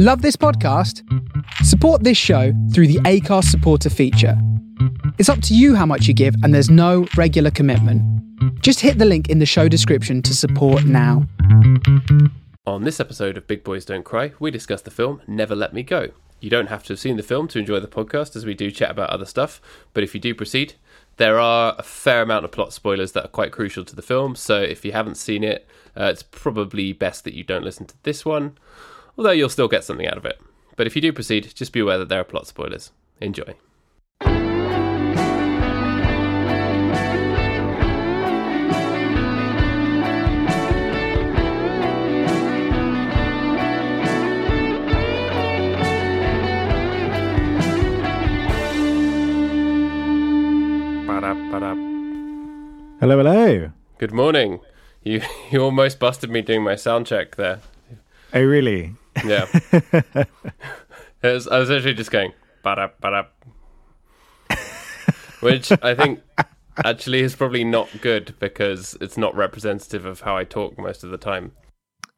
Love this podcast? Support this show through the Anchor supporter feature. It's up to you how much you give, and there's no regular commitment. Just hit the link in the show description to support now. On this episode of Big Boys Don't Cry, we discuss the film Never Let Me Go. You don't have to have seen the film to enjoy the podcast, as we do chat about other stuff, but if you do proceed, there are a fair amount of plot spoilers that are quite crucial to the film, so if you haven't seen it, uh, it's probably best that you don't listen to this one, although you'll still get something out of it. But if you do proceed, just be aware that there are plot spoilers. Enjoy. Hello, hello. Good morning. You you almost busted me doing my sound check there. Oh, really? Yeah. Was- I was actually just going which I think actually is probably not good because it's not representative of how I talk most of the time.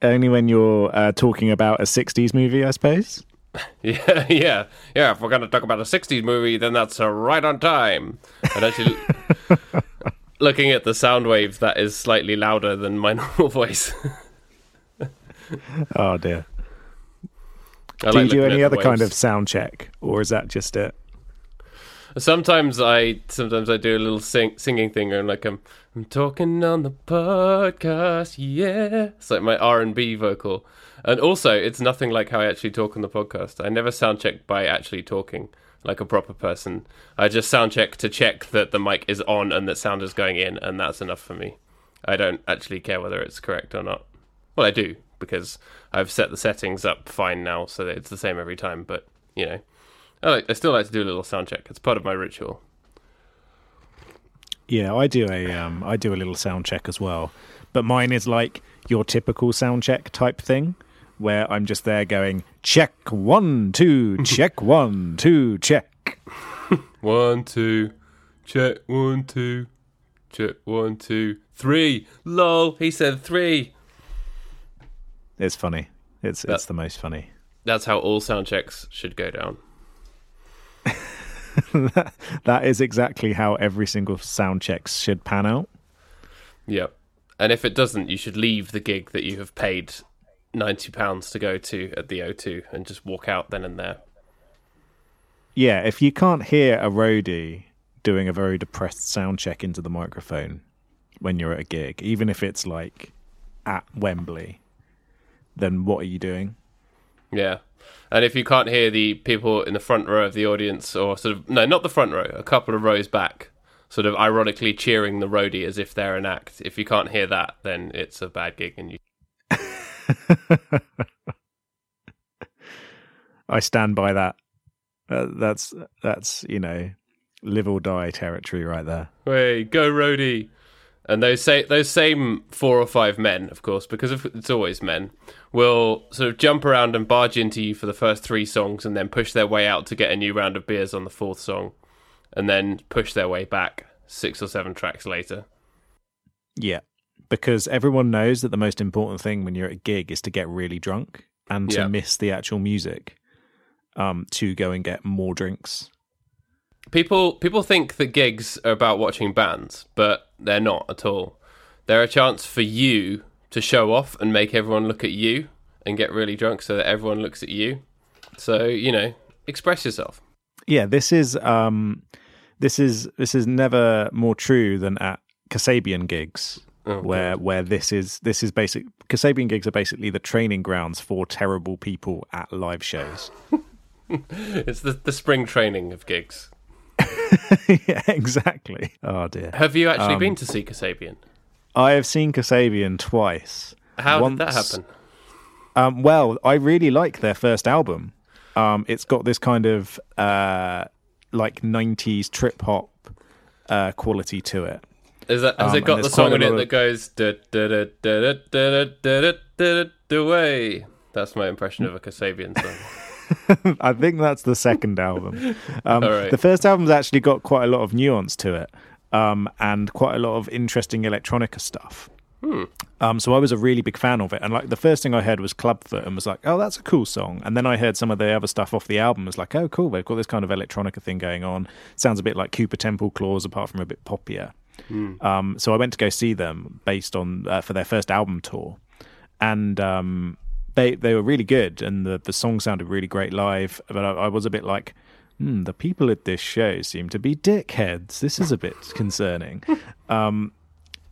Only when you're uh, talking about a 60s movie, I suppose. Yeah, yeah, yeah. If we're going to talk about a '60s movie, then that's uh, right on time. And actually, looking at the sound wave, that is slightly louder than my normal voice. Oh, dear. I do like you do any other the kind of sound check? Or is that just it? Sometimes I sometimes I do a little sing, singing thing and like I'm I'm talking on the podcast, yeah. It's like my R and B vocal, and also it's nothing like how I actually talk on the podcast. I never sound check by actually talking like a proper person. I just sound check to check that the mic is on and that sound is going in, and that's enough for me. I don't actually care whether it's correct or not. Well, I do because I've set the settings up fine now, so that it's the same every time. But you know. I, like, I still like to do a little sound check. It's part of my ritual. Yeah, I do a um, I do a little sound check as well, but mine is like your typical sound check type thing, where I'm just there going check one two check one two check. One, two, check. One, two, check. One, two, three. Lol, he said three. It's funny. It's That- it's the most funny. That's how all sound checks should go down. that is exactly how every single sound check should pan out. Yep. And if it doesn't, you should leave the gig that you have paid ninety pounds to go to at the O2 and just walk out then and there. Yeah, if you can't hear a roadie doing a very depressed sound check into the microphone when you're at a gig, even if it's like at Wembley, then what are you doing? Yeah. And if you can't hear the people in the front row of the audience, or sort of, no, not the front row, a couple of rows back, sort of ironically cheering the roadie as if they're an act, if you can't hear that, then it's a bad gig and you. I stand by that. Uh, that's that's you know live or die territory right there. Way, go roadie! And those say those same four or five men, of course, because if it's always men, will sort of jump around and barge into you for the first three songs, and then push their way out to get a new round of beers on the fourth song, and then push their way back six or seven tracks later. Yeah, because everyone knows that the most important thing when you're at a gig is to get really drunk and to Yeah. miss the actual music, um, to go and get more drinks. People people think that gigs are about watching bands, but they're not at all. They're a chance for you to show off and make everyone look at you and get really drunk so that everyone looks at you. So, you know, express yourself. Yeah, this is um, this is this is never more true than at Kasabian gigs. Oh, where where this is this is basic Kasabian gigs are basically the training grounds for terrible people at live shows. It's the, the spring training of gigs. Yeah, exactly. Oh dear. Have you actually Um, been to see Kasabian? I have seen Kasabian twice. How did that happen? Um, well, I really like their first album. Um, it's got this kind of uh, like '90s trip hop uh, quality to it. Is that has um, it got the song in it that goes da da da da da da da da da da da way? That's my impression of a Kasabian song. I think that's the second album. Um, right. The first album's actually got quite a lot of nuance to it, um, and quite a lot of interesting electronica stuff. Um, so I was a really big fan of it, and like the first thing I heard was Clubfoot, and was like, "Oh, that's a cool song." And then I heard some of the other stuff off the album, was like, "Oh, cool, they've got this kind of electronica thing going on." Sounds a bit like Cooper Temple Clause, apart from a bit poppier. Um, so I went to go see them based on uh, for their first album tour, and um, they they were really good, and the the song sounded really great live. But I, I was a bit like, hmm, the people at this show seem to be dickheads. This is a bit concerning. um,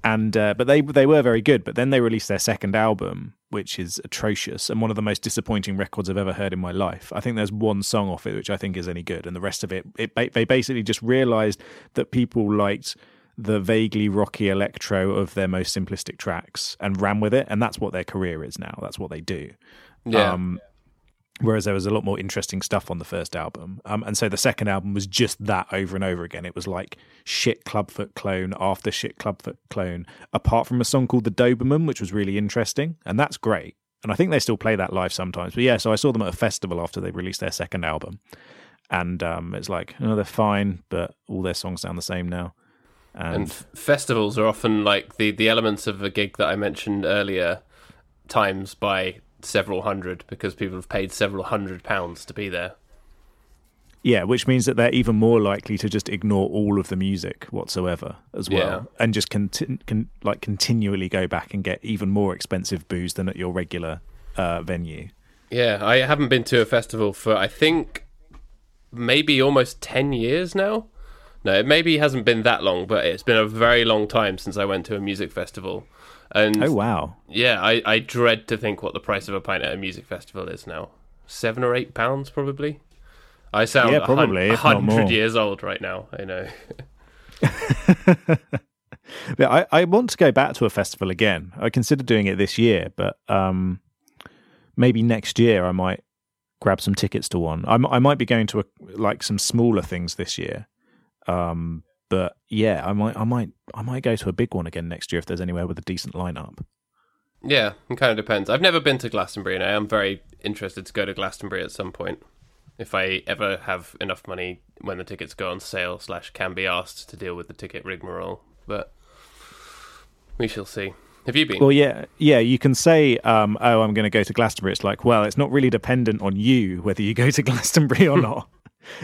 and uh, but they they were very good. But then they released their second album, which is atrocious and one of the most disappointing records I've ever heard in my life. I think there's one song off it which I think is any good, and the rest of it, it they basically just realised that people liked the vaguely rocky electro of their most simplistic tracks and ran with it, and that's what their career is now. That's what they do. Yeah. Um, whereas there was a lot more interesting stuff on the first album. Um, and so the second album was just that over and over again. It was like shit Clubfoot clone after shit Clubfoot clone, apart from a song called The Doberman, which was really interesting. And that's great. And I think they still play that live sometimes. But yeah, so I saw them at a festival after they released their second album. And um, it's like, oh, they're fine, but all their songs sound the same now. And, and f- festivals are often like the the elements of a gig that I mentioned earlier, times by several hundred because people have paid several hundred pounds to be there. Yeah, which means that they're even more likely to just ignore all of the music whatsoever as well, Yeah. and just conti- con- like continually go back and get even more expensive booze than at your regular uh, venue. Yeah, I haven't been to a festival for I think maybe almost ten years now. No, it maybe hasn't been that long, but it's been a very long time since I went to a music festival. And Oh wow! yeah, I, I dread to think what the price of a pint at a music festival is now. Seven or eight pounds, probably. I sound Yeah, probably, hundred years old right now. I know. Yeah, I, I want to go back to a festival again. I consider doing it this year, but um, maybe next year I might grab some tickets to one. I, m- I might be going to a, like some smaller things this year. Um, but yeah, I might, I might, I might go to a big one again next year if there's anywhere with a decent lineup. Yeah, it kind of depends. I've never been to Glastonbury, and I am very interested to go to Glastonbury at some point. If I ever have enough money when the tickets go on sale, slash can be asked to deal with the ticket rigmarole, but we shall see. Have you been? Well, yeah, yeah. You can say, um, "Oh, I'm going to go to Glastonbury." It's like, well, it's not really dependent on you whether you go to Glastonbury or not.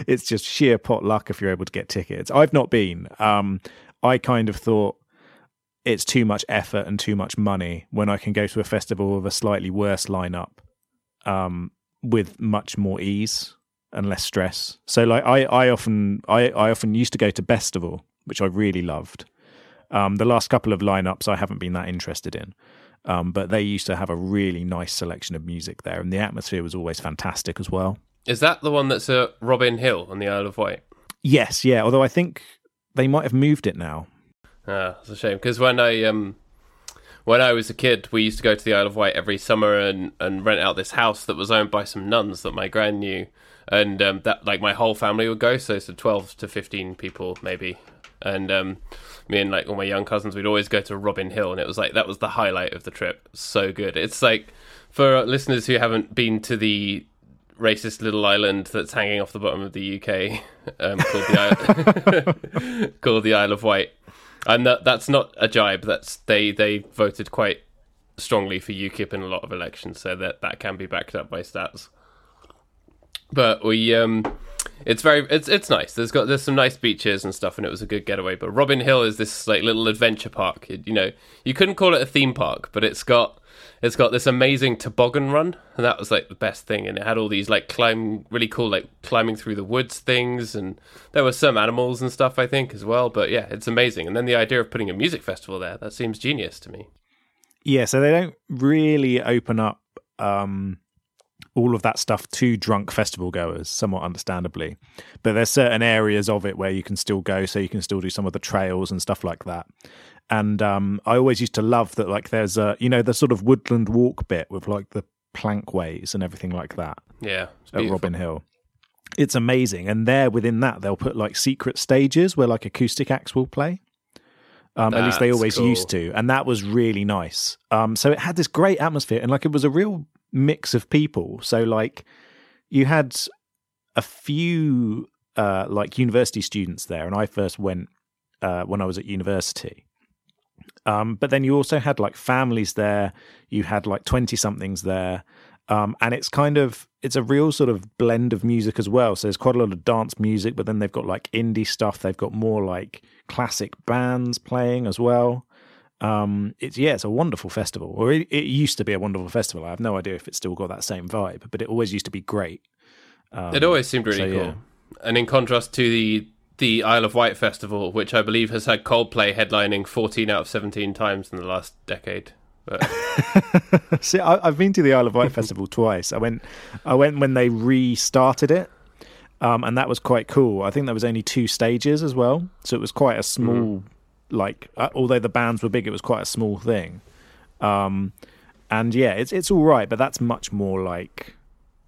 It's just sheer pot luck if you're able to get tickets. I've not been. Um, I kind of thought it's too much effort and too much money when I can go to a festival with a slightly worse lineup, um, with much more ease and less stress. So, like, I, I often, I, I often used to go to Bestival, which I really loved. Um, the last couple of lineups I haven't been that interested in, um, but they used to have a really nice selection of music there, and the atmosphere was always fantastic as well. Is that the one that's at Robin Hill on the Isle of Wight? Yes, yeah. Although I think they might have moved it now. Ah, it's a shame because when I um when I was a kid, we used to go to the Isle of Wight every summer and and rent out this house that was owned by some nuns that my gran knew, and um, that like my whole family would go, so so twelve to fifteen people maybe, and um me and like all my young cousins we'd always go to Robin Hill, and it was like that was the highlight of the trip. So good. It's like for listeners who haven't been to the racist little island that's hanging off the bottom of the UK um, called the Isle- called the Isle of Wight. And that that's not a jibe. That's they they voted quite strongly for UKIP in a lot of elections, so that that can be backed up by stats. But we um it's very it's it's nice. There's got there's some nice beaches and stuff, and it was a good getaway. But Robin Hill is this like little adventure park. It, you know, you couldn't call it a theme park, but it's got it's got this amazing toboggan run, and that was like the best thing. And it had all these like climb really cool like climbing through the woods things, and there were some animals and stuff I think as well. But yeah, it's amazing. And then the idea of putting a music festival there that seems genius to me. Yeah, so they don't really open up um, all of that stuff to drunk festival goers, somewhat understandably. But there's certain areas of it where you can still go, so you can still do some of the trails and stuff like that. And um, I always used to love that, like, there's a, you know, the sort of woodland walk bit with like the plankways and everything like that Yeah, at. Robin Hill. It's amazing. And there within that, they'll put like secret stages where like acoustic acts will play. Um, at least they always cool. used to. And that was really nice. Um, so it had this great atmosphere and like it was a real mix of people. So like you had a few uh, like university students there. And I first went uh, when I was at university. Um, but then you also had like families there. You had like twenty somethings there, um, and it's kind of it's a real sort of blend of music as well. So there's quite a lot of dance music, but then they've got like indie stuff. They've got more like classic bands playing as well. Um, it's yeah, it's a wonderful festival, or it, it used to be a wonderful festival. I have no idea if it's still got that same vibe, but it always used to be great. it always seemed really so, cool. yeah. And in contrast to the the Isle of Wight festival, which I believe has had Coldplay headlining 14 out of 17 times in the last decade. But See, I, I've been to the Isle of Wight festival twice. I went, I went when they restarted it, um, and that was quite cool. I think there was only two stages as well, so it was quite a small, like, uh, although the bands were big, it was quite a small thing. Um, and yeah, it's it's all right, but that's much more like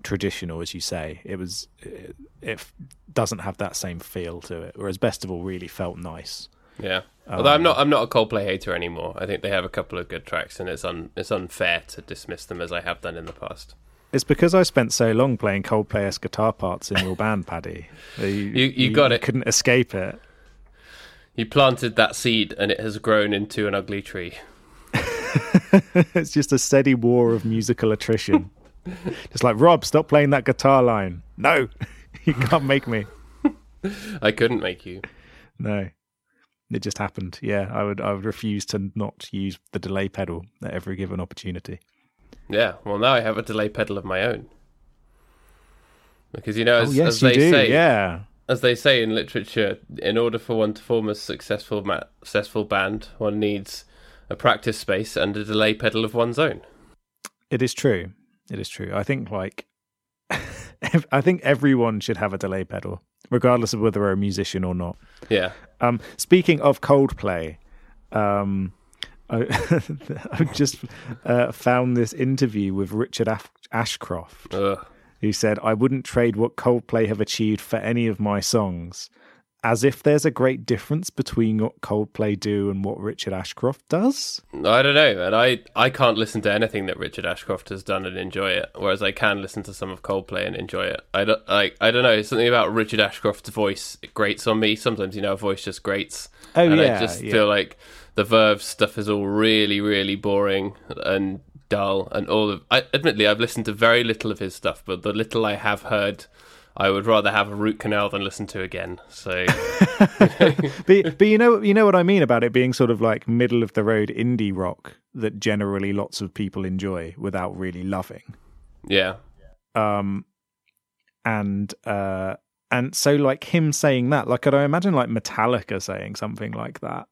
traditional, as you say. It was, it, it doesn't have that same feel to it. Whereas Bestival really felt nice. yeah. Although I'm um, not I'm not a Coldplay hater anymore. I think they have a couple of good tracks and it's un, it's unfair to dismiss them as I have done in the past. It's because I spent so long playing Coldplay-esque guitar parts in your band, Paddy. You, you got it. Couldn't escape it. You planted that seed and it has grown into an ugly tree. it's just a steady war of musical attrition. just like Rob, stop playing that guitar line. No, you can't make me. I couldn't make you. No, it just happened. Yeah, I would. I would refuse to not use the delay pedal at every given opportunity. Yeah, well now I have a delay pedal of my own. Because you know, oh, as, oh yes, as you they do. say, Yeah, as they say in literature, in order for one to form a successful ma- successful band, one needs a practice space and a delay pedal of one's own. it is true. It is true. I think like, I think everyone should have a delay pedal, regardless of whether they're a musician or not. Yeah, Um, speaking of Coldplay, um, I, I've just uh, found this interview with Richard Af- Ashcroft, Ugh. who said, I wouldn't trade what Coldplay have achieved for any of my songs. As if there's a great difference between what Coldplay do and what Richard Ashcroft does. I don't know, and I I can't listen to anything that Richard Ashcroft has done and enjoy it, whereas I can listen to some of Coldplay and enjoy it. I don't like. I don't know. Something about Richard Ashcroft's voice it grates on me. Sometimes you know, a voice just grates. Oh, and yeah, I just yeah. feel like the Verve stuff is all really, really boring and dull. And all of, I, admittedly, I've listened to very little of his stuff, but the little I have heard, I would rather have a root canal than listen to again. So But, but you know you know what I mean about it being sort of like middle of the road indie rock that generally lots of people enjoy without really loving. yeah, um and uh and so like him saying that like could i imagine like metallica saying something like that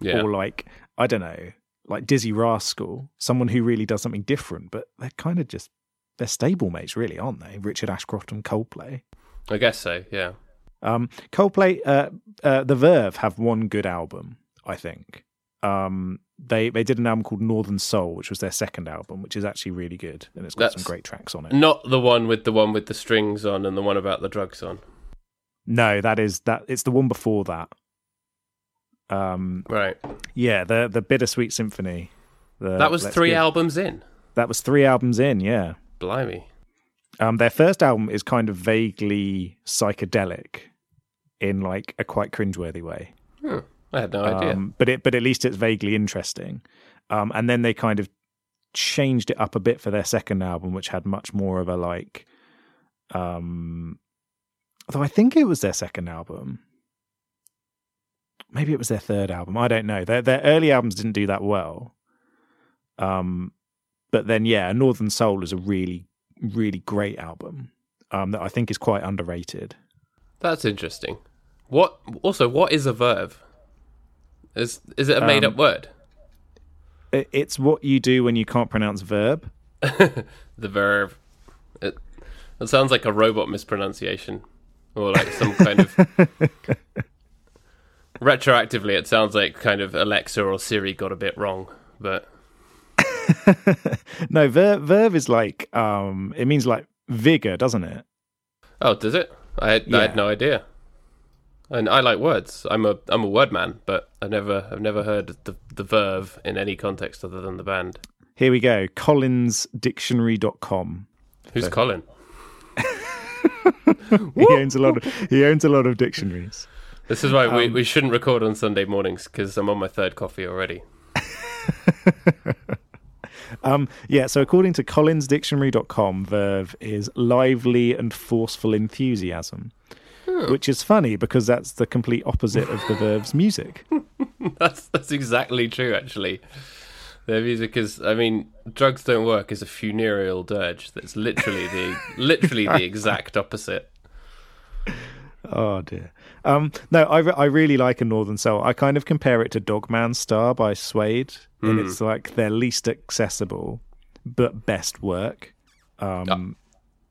yeah. or like i don't know like dizzee rascal someone who really does something different but they're kind of just they're stablemates really aren't they richard ashcroft and coldplay I guess so. Yeah. um coldplay uh, uh the verve have one good album i think um they they did an album called northern soul which was their second album which is actually really good and it's got some great tracks on it Not the one with the one with the strings on and the one about the drugs on. No, that is that. It's the one before that. Um, Right. yeah, the the Bittersweet Symphony. The, That was Let's three Give- albums in. That was three albums in. Yeah. Blimey. Um, their first album is kind of vaguely psychedelic, in like a quite cringeworthy way. Hmm. I had no idea. Um, but it but at least it's vaguely interesting. Um, and then they kind of changed it up a bit for their second album, which had much more of a like. Um, although I think it was their second album. Maybe it was their third album. I don't know. Their their early albums didn't do that well. Um, but then yeah, Northern Soul is a really really great album. Um, that I think is quite underrated. That's interesting. What also what is a verve? Is is it a made up Um, word? It, it's what you do when you can't pronounce verb. The verb. It, it sounds like a robot mispronunciation. Or like some kind of retroactively it sounds like kind of Alexa or Siri got a bit wrong. But no, verve, verve is like um, it means like vigor, doesn't it? oh, does it? I had, I had no idea. And I like words. I'm a I'm a word man, but I've never I've never heard the the verve in any context other than the band. Here we go. CollinsDictionary.com. Who's Colin? He owns a lot. Of, he owns a lot of dictionaries. This is why we, Um, we shouldn't record on Sunday mornings because I'm on my third coffee already. um, yeah, so according to collinsdictionary.com, verve is lively and forceful enthusiasm, which is funny because that's the complete opposite of the verve's music. that's that's exactly true. Actually, their music is. I mean, drugs don't work is a funereal dirge. That's literally the literally the exact opposite. Oh dear. Um, no, I, re- I really like a Northern Soul. I kind of compare it to Dog Man Star by Suede, and it's like their least accessible but best work. Um,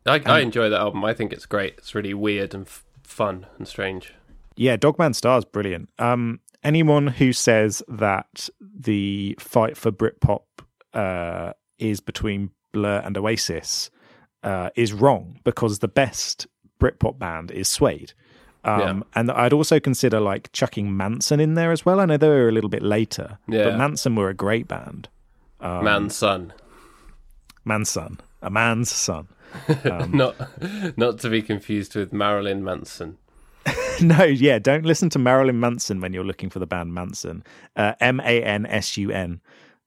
I, I enjoy that album. I think it's great. It's really weird and f- fun and strange. Yeah, Dog Man Star is brilliant. Um, anyone who says that the fight for Britpop uh, is between Blur and Oasis uh, is wrong because the best Britpop band is Suede. Um, Yeah. And I'd also consider like chucking Mansun in there as well. I know they were a little bit later, but Mansun were a great band. Um, Man's son, Man's son, a man's son. not not to be confused with Marilyn Manson. no, yeah, don't listen to Marilyn Manson when you're looking for the band Mansun. Uh, M A N S U N.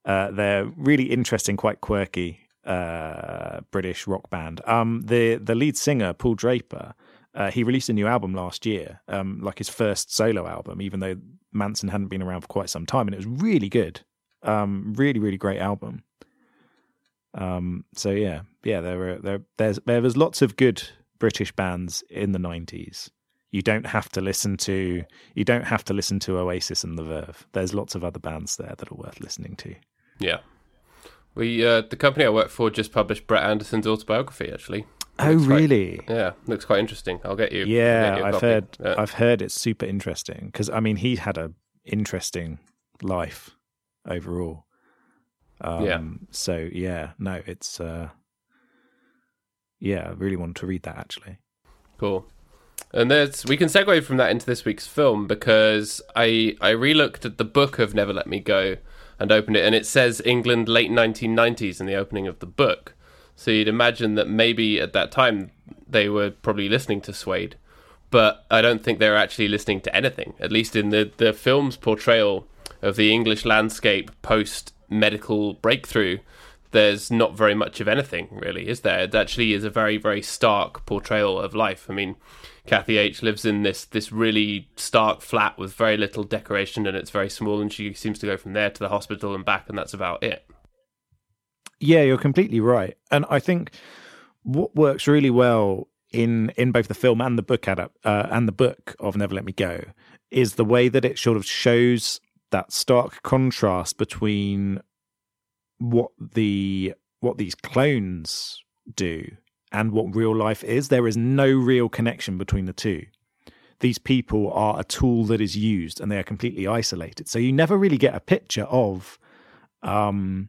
Uh, they're really interesting, quite quirky uh, British rock band. Um, the the lead singer Paul Draper, uh, he released a new album last year, um, like his first solo album, even though Mansun hadn't been around for quite some time, and it was really good. Um, really, really great album. Um, so yeah, yeah, there were there there's there was lots of good British bands in the nineties you don't have to listen to you don't have to listen to Oasis and the Verve. There's lots of other bands there that are worth listening to. Yeah, we uh, the company I work for just published Brett Anderson's autobiography. Actually, Oh, Looks quite- really? yeah, looks quite interesting. I'll get you. Yeah, get you I've heard. Yeah. I've heard it's super interesting because I mean he had a interesting life overall. Um, Yeah. So yeah, no, it's uh, yeah, I really wanted to read that actually. Cool. And there's we can segue from that into this week's film because I I relooked at the book of Never Let Me Go and opened it and it says England late 1990s in the opening of the book. So you'd imagine that maybe at that time they were probably listening to Suede, but I don't think they were actually listening to anything. At least in the the film's portrayal of the English landscape post medical breakthrough, there's not very much of anything really, is there? It actually is a very very stark portrayal of life. I mean, Kathy H lives in this this really stark flat with very little decoration and it's very small, and she seems to go from there to the hospital and back, and that's about it. Yeah, you're completely right. And I think what works really well in in both the film and the book adapt uh, and the book of Never Let Me Go is the way that it sort of shows that stark contrast between what the what these clones do and what real life is. There is no real connection between the two. These people are a tool that is used and they are completely isolated. So you never really get a picture of um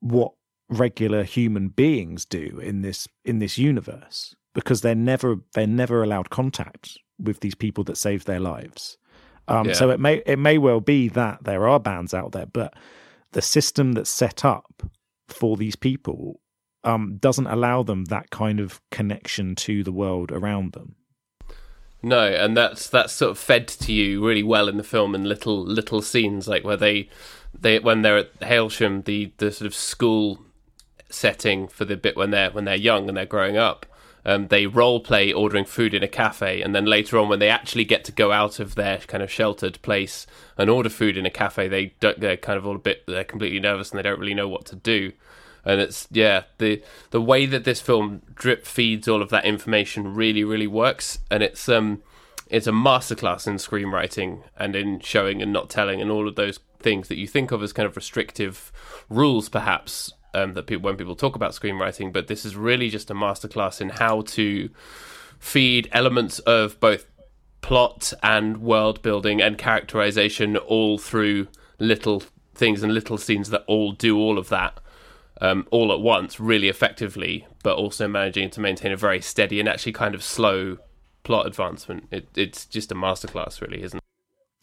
what regular human beings do in this in this universe because they're never they're never allowed contact with these people that saved their lives. Um, Yeah. So it may it may well be that there are bands out there, but the system that's set up for these people um, doesn't allow them that kind of connection to the world around them. No, and that's that's sort of fed to you really well in the film in little little scenes like where they they when they're at Hailsham, the the sort of school setting for the bit when they're when they're young and they're growing up. Um, they role play ordering food in a cafe, and then later on, when they actually get to go out of their kind of sheltered place and order food in a cafe, they they're kind of all a bit they're completely nervous and they don't really know what to do. And it's yeah the the way that this film drip feeds all of that information really really works, and it's um it's a masterclass in screenwriting and in showing and not telling and all of those things that you think of as kind of restrictive rules perhaps um, that people when people talk about screenwriting but this is really just a masterclass in how to feed elements of both plot and world building and characterization all through little things and little scenes that all do all of that um, all at once really effectively, but also managing to maintain a very steady and actually kind of slow plot advancement. It, it's just a masterclass, really, isn't it?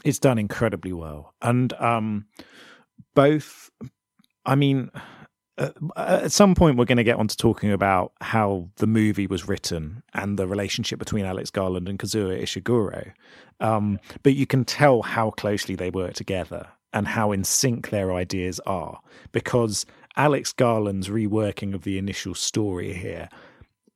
it's done incredibly well and um both i mean at some point we're going to get on to talking about how the movie was written and the relationship between alex garland and kazuo ishiguro um but you can tell how closely they work together and how in sync their ideas are. Because Alex Garland's reworking of the initial story here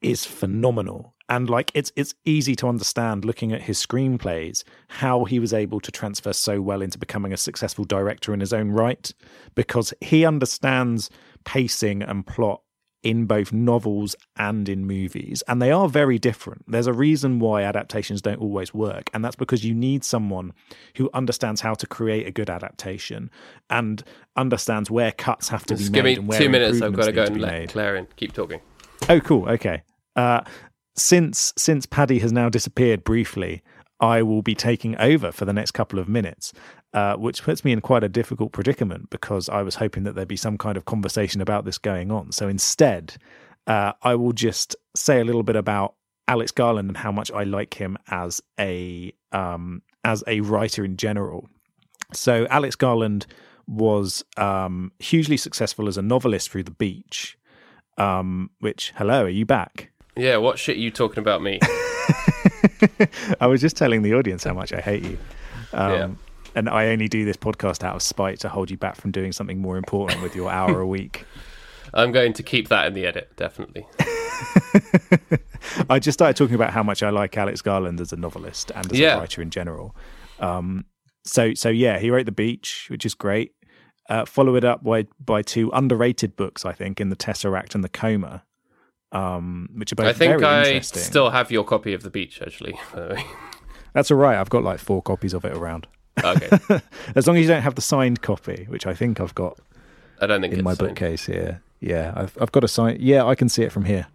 is phenomenal. And like it's it's easy to understand looking at his screenplays how he was able to transfer so well into becoming a successful director in his own right because he understands pacing and plot in both novels and in movies. And they are very different. There's a reason why adaptations don't always work. And that's because you need someone who understands how to create a good adaptation and understands where cuts have to Just be give made. me and where two minutes. I've got to go and let made. Claire in. Keep talking. Oh, cool. Okay. Uh, since since Paddy has now disappeared briefly, I will be taking over for the next couple of minutes, uh, which puts me in quite a difficult predicament because I was hoping that there'd be some kind of conversation about this going on. So instead, uh, I will just say a little bit about Alex Garland and how much I like him as a um, as a writer in general. So Alex Garland was um, hugely successful as a novelist through The Beach. Um, which hello, are you back? Yeah, what shit are you talking about me? I was just telling the audience how much I hate you. Um, Yeah. And I only do this podcast out of spite to hold you back from doing something more important with your hour a week. I'm going to keep that in the edit, definitely. I just started talking about how much I like Alex Garland as a novelist and as Yeah. a writer in general. Um, so, so yeah, he wrote The Beach, which is great. Uh, follow it up by by two underrated books, I think, in The Tesseract and The Coma, um, which are both I think I still have your copy of The Beach, actually. by the way. That's all right. I've got like four copies of it around. okay. As long as you don't have the signed copy, which I think I've got I don't think in my signed. bookcase here. Yeah, I've I've got a sign. Yeah, I can see it from here.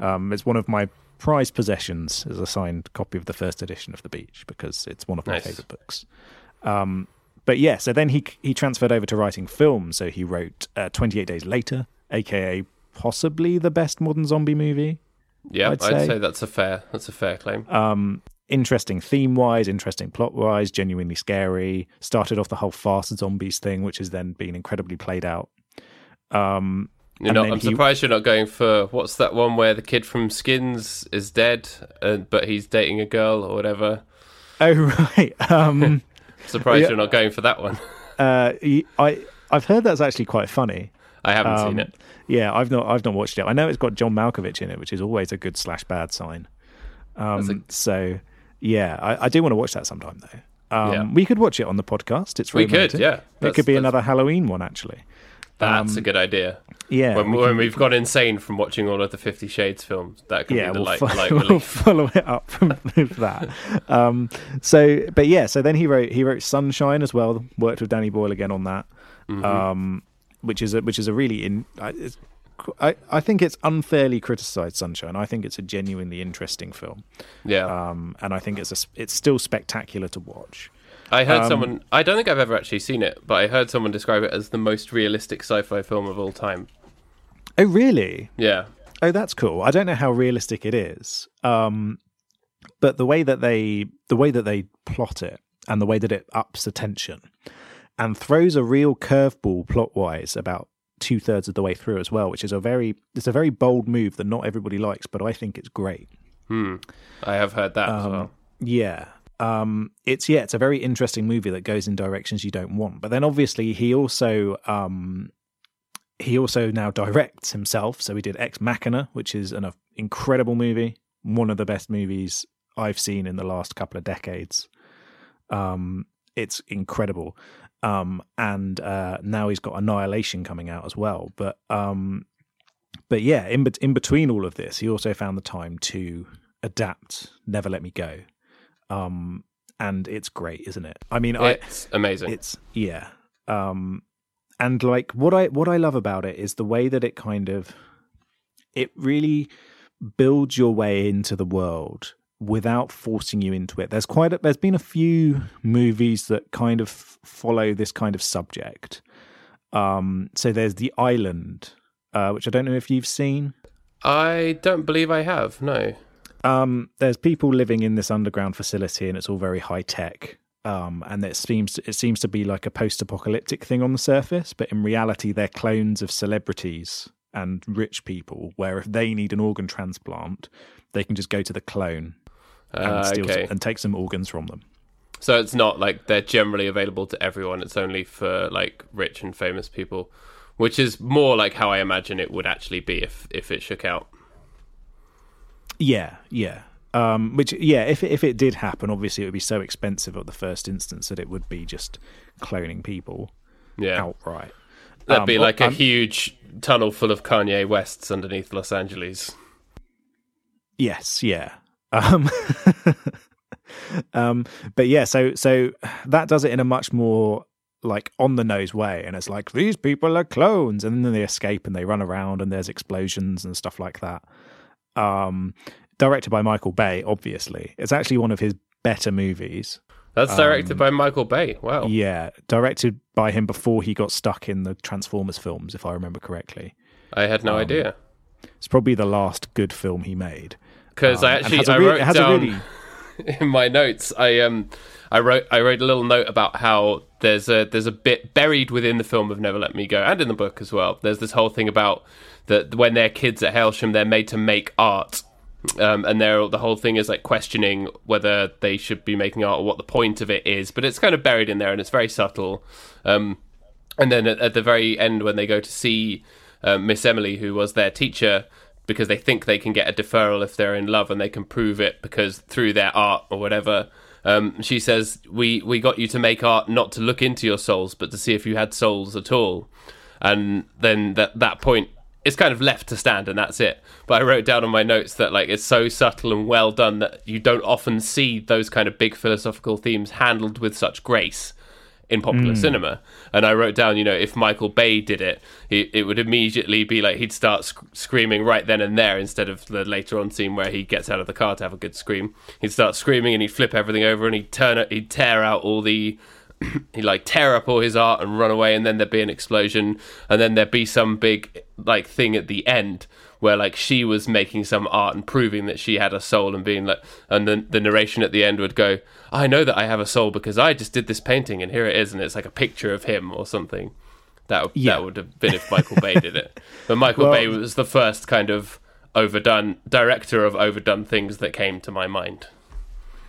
Um, it's one of my prized possessions as a signed copy of the first edition of The Beach because it's one of my Nice. favorite books. Um, but yeah, so then he he transferred over to writing film. So he wrote uh, Twenty Eight Days Later, aka possibly the best modern zombie movie. Yeah, I'd I'd, say. say. that's a fair that's a fair claim. Um, interesting theme wise, interesting plot wise, genuinely scary. Started off the whole fast zombies thing, which has then been incredibly played out. Um, You're not, I'm he- surprised you're not going for what's that one where the kid from Skins is dead, uh, but he's dating a girl or whatever. oh right. Um, Surprised Yeah. you're not going for that one. uh, I I've heard that's actually quite funny. I haven't Um, seen it. Yeah, I've not I've not watched it. I know it's got John Malkovich in it, which is always a good slash bad sign. Um, That's so yeah, I, I do want to watch that sometime though. Um, Yeah. We could watch it on the podcast. It's We could, yeah. It could be that's- another Halloween one actually. That's um, a good idea. Yeah, When, we can- we've gone insane from watching all of the Fifty Shades films, that could yeah, be the we'll, light, fo- light we'll follow it up with that. Um, so, but yeah, so then he wrote he wrote Sunshine as well. Worked with Danny Boyle again on that, Mm-hmm. um, which is a, which is a really in. I- It's, I I think it's unfairly criticized. Sunshine. I think it's a genuinely interesting film, Yeah, um, and I think it's a, it's still spectacular to watch. I heard um, someone. I don't think I've ever actually seen it, but I heard someone describe it as the most realistic sci-fi film of all time. Oh, really? Yeah, Oh, that's cool. I don't know how realistic it is, um, but the way that they the way that they plot it and the way that it ups the tension and throws a real curveball plot wise about two thirds of the way through as well, which is a very it's a very bold move that not everybody likes, but I think it's great. hmm. I have heard that as Um, well. Yeah. Um, it's yeah, it's a very interesting movie that goes in directions you don't want. But then obviously he also um, he also now directs himself. So he did Ex Machina, which is an incredible movie, one of the best movies I've seen in the last couple of decades. Um, it's incredible. Um, and uh, now he's got Annihilation coming out as well. But um, but yeah, in bet- in between all of this, he also found the time to adapt Never Let Me Go. Um, and it's great, isn't it? I mean, I It's amazing. it's yeah. Um and like what I what I love about it is the way that it kind of it really builds your way into the world without forcing you into it. There's quite a, there's been a few movies that kind of follow this kind of subject. Um so there's The Island uh which I don't know if you've seen. I don't believe I have. No. Um, there's people living in this underground facility, and it's all very high tech. Um, and it seems it seems to be like a post-apocalyptic thing on the surface, but in reality, they're clones of celebrities and rich people. Where if they need an organ transplant, they can just go to the clone and Uh, steal okay. and take some organs from them. So it's not like they're generally available to everyone. It's only for like rich and famous people, which is more like how I imagine it would actually be if if it shook out. Yeah, yeah. Um, which yeah, if if it did happen, obviously it would be so expensive at the first instance that it would be just cloning people Yeah, outright. that'd Um, be well, like a um, huge tunnel full of Kanye Wests underneath Los Angeles. Yes, yeah. Um, um, but yeah, so so that does it in a much more like on the nose way, and it's like these people are clones, and then they escape and they run around, and there's explosions and stuff like that. Um, directed by Michael Bay, obviously, it's actually one of his better movies. That's directed by Michael Bay. Wow. Um, Yeah, directed by him before he got stuck in the Transformers films, if I remember correctly. I had Um, no idea It's probably the last good film he made. Because I Um, and actually has a I wrote it has a down in my notes. I um I wrote I wrote a little note about how there's a there's a bit buried within the film of Never Let Me Go and in the book as well. There's this whole thing about that when they're kids at Hailsham, they're made to make art. Um, and they're, the whole thing is like questioning whether they should be making art or what the point of it is, but it's kind of buried in there and it's very subtle. Um, and then at, at the very end, when they go to see um, Miss Emily, who was their teacher, because they think they can get a deferral if they're in love and they can prove it because through their art or whatever. Um, she says, "We we got you to make art not to look into your souls, but to see if you had souls at all." And then that that point is kind of left to stand, and that's it. But I wrote down on my notes that like it's so subtle and well done that you don't often see those kind of big philosophical themes handled with such grace in popular hmm. cinema. And I wrote down, you know, if Michael Bay did it, he, it would immediately be like he'd start sc- screaming right then and there instead of the later on scene where he gets out of the car to have a good scream. He'd start screaming and he'd flip everything over and he'd turn it, he'd tear out all the. he'd like tear up all his art and run away, and then there'd be an explosion, and then there'd be some big like thing at the end where like she was making some art and proving that she had a soul and being like and then the narration at the end would go i know that i have a soul because i just did this painting and here it is and it's like a picture of him or something that would, Yeah. that would have been if michael bay did it but michael Well- bay was the first kind of overdone director of overdone things that came to my mind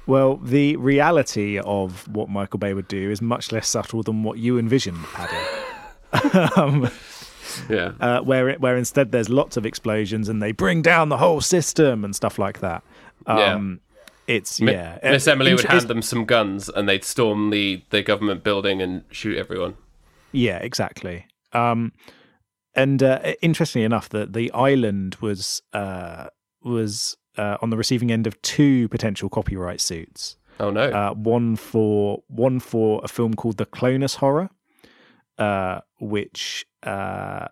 Well, the reality of what Michael Bay would do is much less subtle than what you envisioned, Paddy. um, yeah uh, where it, where instead there's lots of explosions and they bring down the whole system and stuff like that. Um, It's Mi- yeah. miss emily would hand them some guns and they'd storm the the government building and shoot everyone Yeah, exactly. Um, and uh, interestingly enough, the the island was uh, was uh, on the receiving end of two potential copyright suits. oh no uh, one for one for a film called The Clonus Horror, uh, which uh,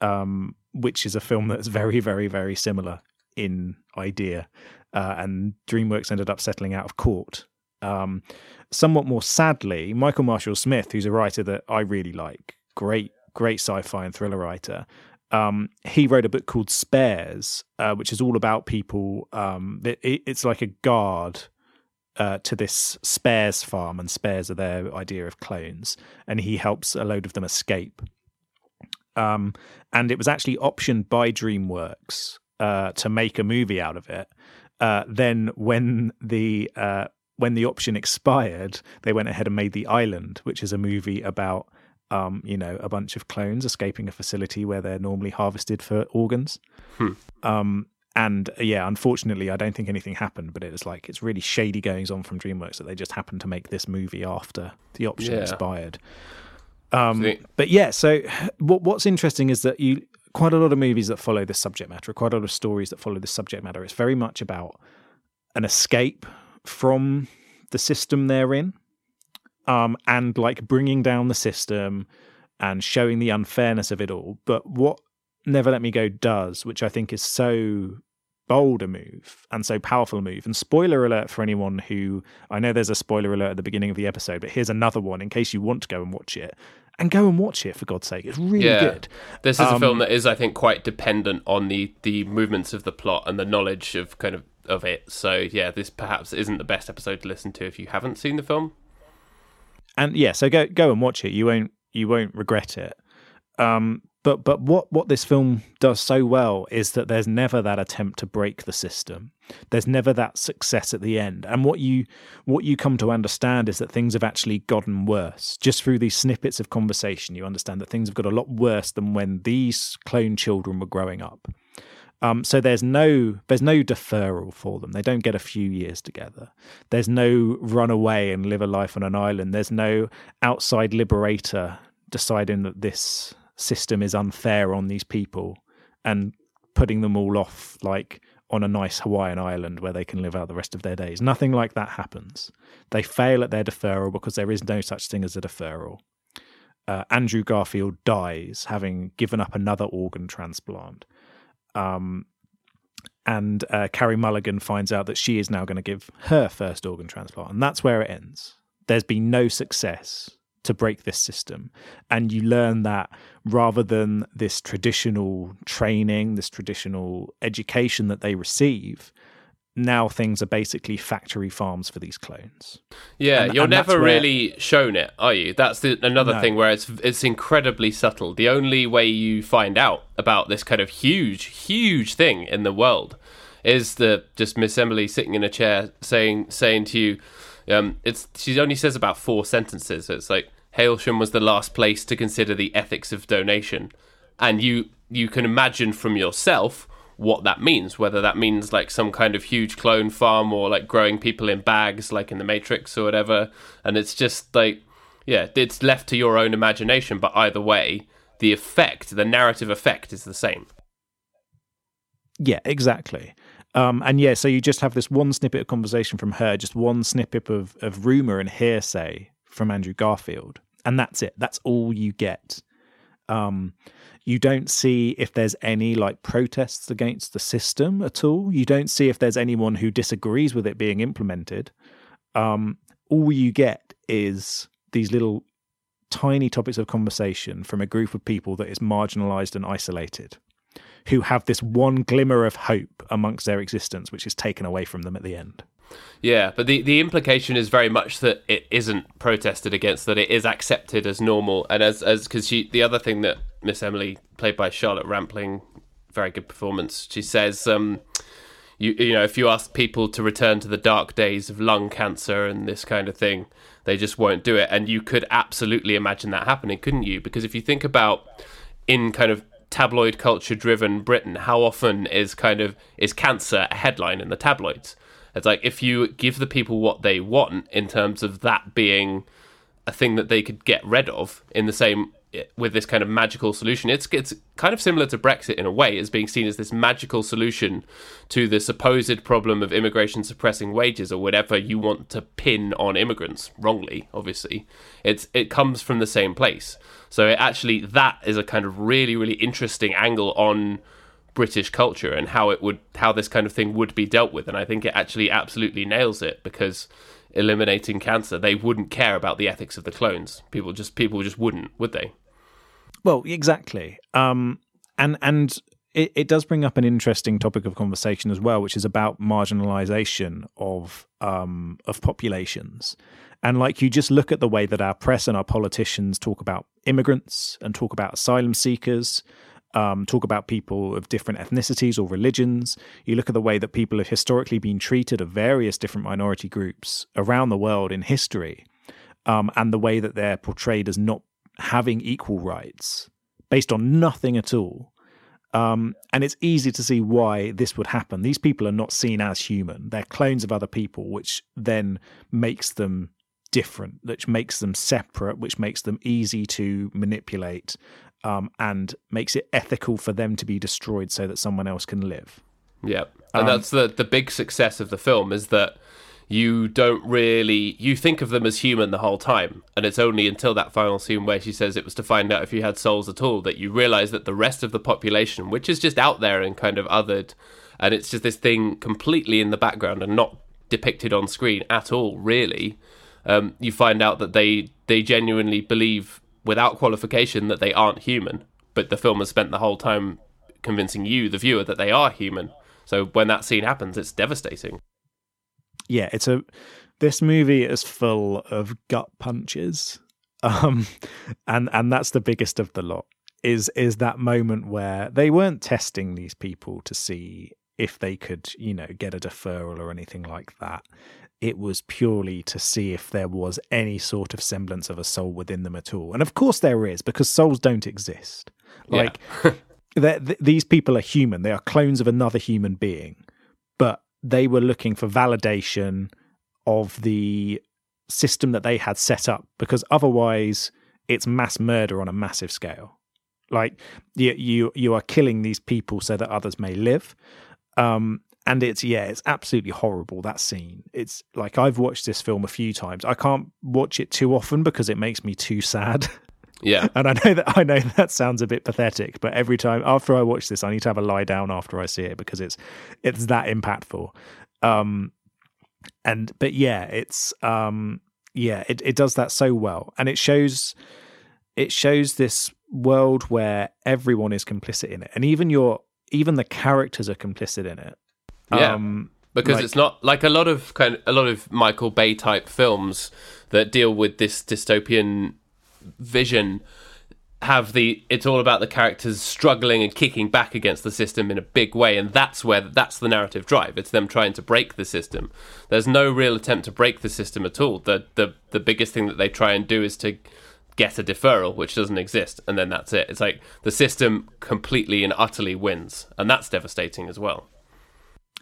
um, which is a film that's very, very, very similar in idea, uh, and DreamWorks ended up settling out of court. Um, somewhat more sadly, Michael Marshall Smith, who's a writer that I really like, great, great sci-fi and thriller writer. Um, he wrote a book called Spares, uh, which is all about people. Um, it, it- it's like a guard uh, to this Spares farm, and Spares are their idea of clones, and he helps a load of them escape. Um, and it was actually optioned by DreamWorks uh, to make a movie out of it. Uh, then, when the uh, when the option expired, they went ahead and made The Island, which is a movie about um, you know a bunch of clones escaping a facility where they're normally harvested for organs. Um, and uh, yeah, unfortunately, I don't think anything happened. But it was like it's really shady goings on from DreamWorks that they just happened to make this movie after the option Yeah. expired. Um, but yeah, so what, what's interesting is that you quite a lot of movies that follow this subject matter, quite a lot of stories that follow this subject matter. It's very much about an escape from the system they're in, um, and like bringing down the system and showing the unfairness of it all. But what Never Let Me Go does, which I think is so bold a move and so powerful a move. And spoiler alert for anyone who I know there's a spoiler alert at the beginning of the episode, but here's another one in case you want to go and watch it. And go and watch it for God's sake. It's really Yeah. good. This is a Um, film that is, I think, quite dependent on the the movements of the plot and the knowledge of kind of of it. So yeah, this perhaps isn't the best episode to listen to if you haven't seen the film. and yeah, so go go and watch it. You won't you won't regret it. Um, but but what what this film does so well is that there's never that attempt to break the system. There's never that success at the end. And what you what you come to understand is that things have actually gotten worse. Just through these snippets of conversation, you understand that things have got a lot worse than when these clone children were growing up. Um, so there's no there's no deferral for them. They don't get a few years together. There's no run away and live a life on an island. There's no outside liberator deciding that this system is unfair on these people and putting them all off like on a nice Hawaiian island where they can live out the rest of their days. Nothing like that happens. They fail at their deferral because there is no such thing as a deferral. Uh, Andrew Garfield dies having given up another organ transplant. Um, and uh, Carey Mulligan finds out that she is now going to give her first organ transplant. And that's where it ends. There's been no success to break this system. And you learn that rather than this traditional training, this traditional education that they receive, now things are basically factory farms for these clones. Yeah, And- you're and never where- really shown it, are you? That's the, another No. thing where it's it's incredibly subtle. The only way you find out about this kind of huge, huge thing in the world is the just Miss Emily sitting in a chair saying saying to you, um, it's she only says about four sentences. It's like Hailsham was the last place to consider the ethics of donation, and you you can imagine from yourself what that means whether that means like some kind of huge clone farm or like growing people in bags like in the matrix or whatever and it's just like yeah it's left to your own imagination but either way the effect the narrative effect is the same Yeah, exactly. Um, and yeah, so you just have this one snippet of conversation from her, just one snippet of, of rumor and hearsay from Andrew Garfield, and that's it. That's all you get. Um, you don't see if there's any like protests against the system at all. You don't see if there's anyone who disagrees with it being implemented. Um, all you get is these little tiny topics of conversation from a group of people that is marginalized and isolated who have this one glimmer of hope amongst their existence, which is taken away from them at the end. Yeah, but the, the implication is very much that it isn't protested against, that it is accepted as normal, and as as because she the other thing that Miss Emily, played by Charlotte Rampling, very good performance. She says, um, you you know, if you ask people to return to the dark days of lung cancer and this kind of thing, they just won't do it. And you could absolutely imagine that happening, couldn't you? Because if you think about in kind of tabloid culture driven Britain, how often is kind of is cancer a headline in the tabloids? It's like if you give the people what they want in terms of that being a thing that they could get rid of in the same with this kind of magical solution. It's it's kind of similar to Brexit in a way, as being seen as this magical solution to the supposed problem of immigration suppressing wages or whatever you want to pin on immigrants wrongly. Obviously, it's it comes from the same place. So it actually that is a kind of really really interesting angle on British culture and how it would how this kind of thing would be dealt with. And I think it actually absolutely nails it because eliminating cancer, they wouldn't care about the ethics of the clones. People just people just wouldn't, would they? Well, exactly. Um, and and it, it does bring up an interesting topic of conversation as well, which is about marginalization of um, of populations. And like you just look at the way that our press and our politicians talk about immigrants and talk about asylum seekers, um, talk about people of different ethnicities or religions. You look at the way that people have historically been treated of various different minority groups around the world in history, um, and the way that they're portrayed as not having equal rights based on nothing at all. Um, and it's easy to see why this would happen. These people are not seen as human. They're clones of other people, which then makes them different, which makes them separate, which makes them easy to manipulate, um, and makes it ethical for them to be destroyed so that someone else can live. Yeah, and Um, that's the the big success of the film is that you don't really you think of them as human the whole time, and it's only until that final scene where she says it was to find out if you had souls at all that you realize that the rest of the population, which is just out there and kind of othered, and it's just this thing completely in the background and not depicted on screen at all, really. Um, you find out that they they genuinely believe without qualification that they aren't human, but the film has spent the whole time convincing you, the viewer, that they are human. So when that scene happens, it's devastating. Yeah, it's a this movie is full of gut punches. Um and and that's the biggest of the lot. is is that moment where they weren't testing these people to see if they could, you know, get a deferral or anything like that. It was purely to see if there was any sort of semblance of a soul within them at all. And of course there is, because souls don't exist. Like yeah. th- these people are human; they are clones of another human being, they were looking for validation of the system that they had set up, because otherwise it's mass murder on a massive scale. Like you, you, you are killing these people so that others may live. Um, and it's yeah, it's absolutely horrible that scene. It's like I've watched this film a few times. I can't watch it too often because it makes me too sad. Yeah. and I know that I know that sounds a bit pathetic, but every time after I watch this, I need to have a lie down after I see it because it's it's that impactful. Um and but yeah, it's um yeah, it, it does that so well. And it shows it shows this world where everyone is complicit in it. And even your even the characters are complicit in it. Yeah. Um, because like, it's not like a lot of kind of, a lot of Michael Bay type films that deal with this dystopian vision have the it's all about the characters struggling and kicking back against the system in a big way and that's where that's the narrative drive. It's them trying to break the system. There's no real attempt to break the system at all. The the the biggest thing that they try and do is to get a deferral which doesn't exist and then that's it. It's like the system completely and utterly wins and that's devastating as well.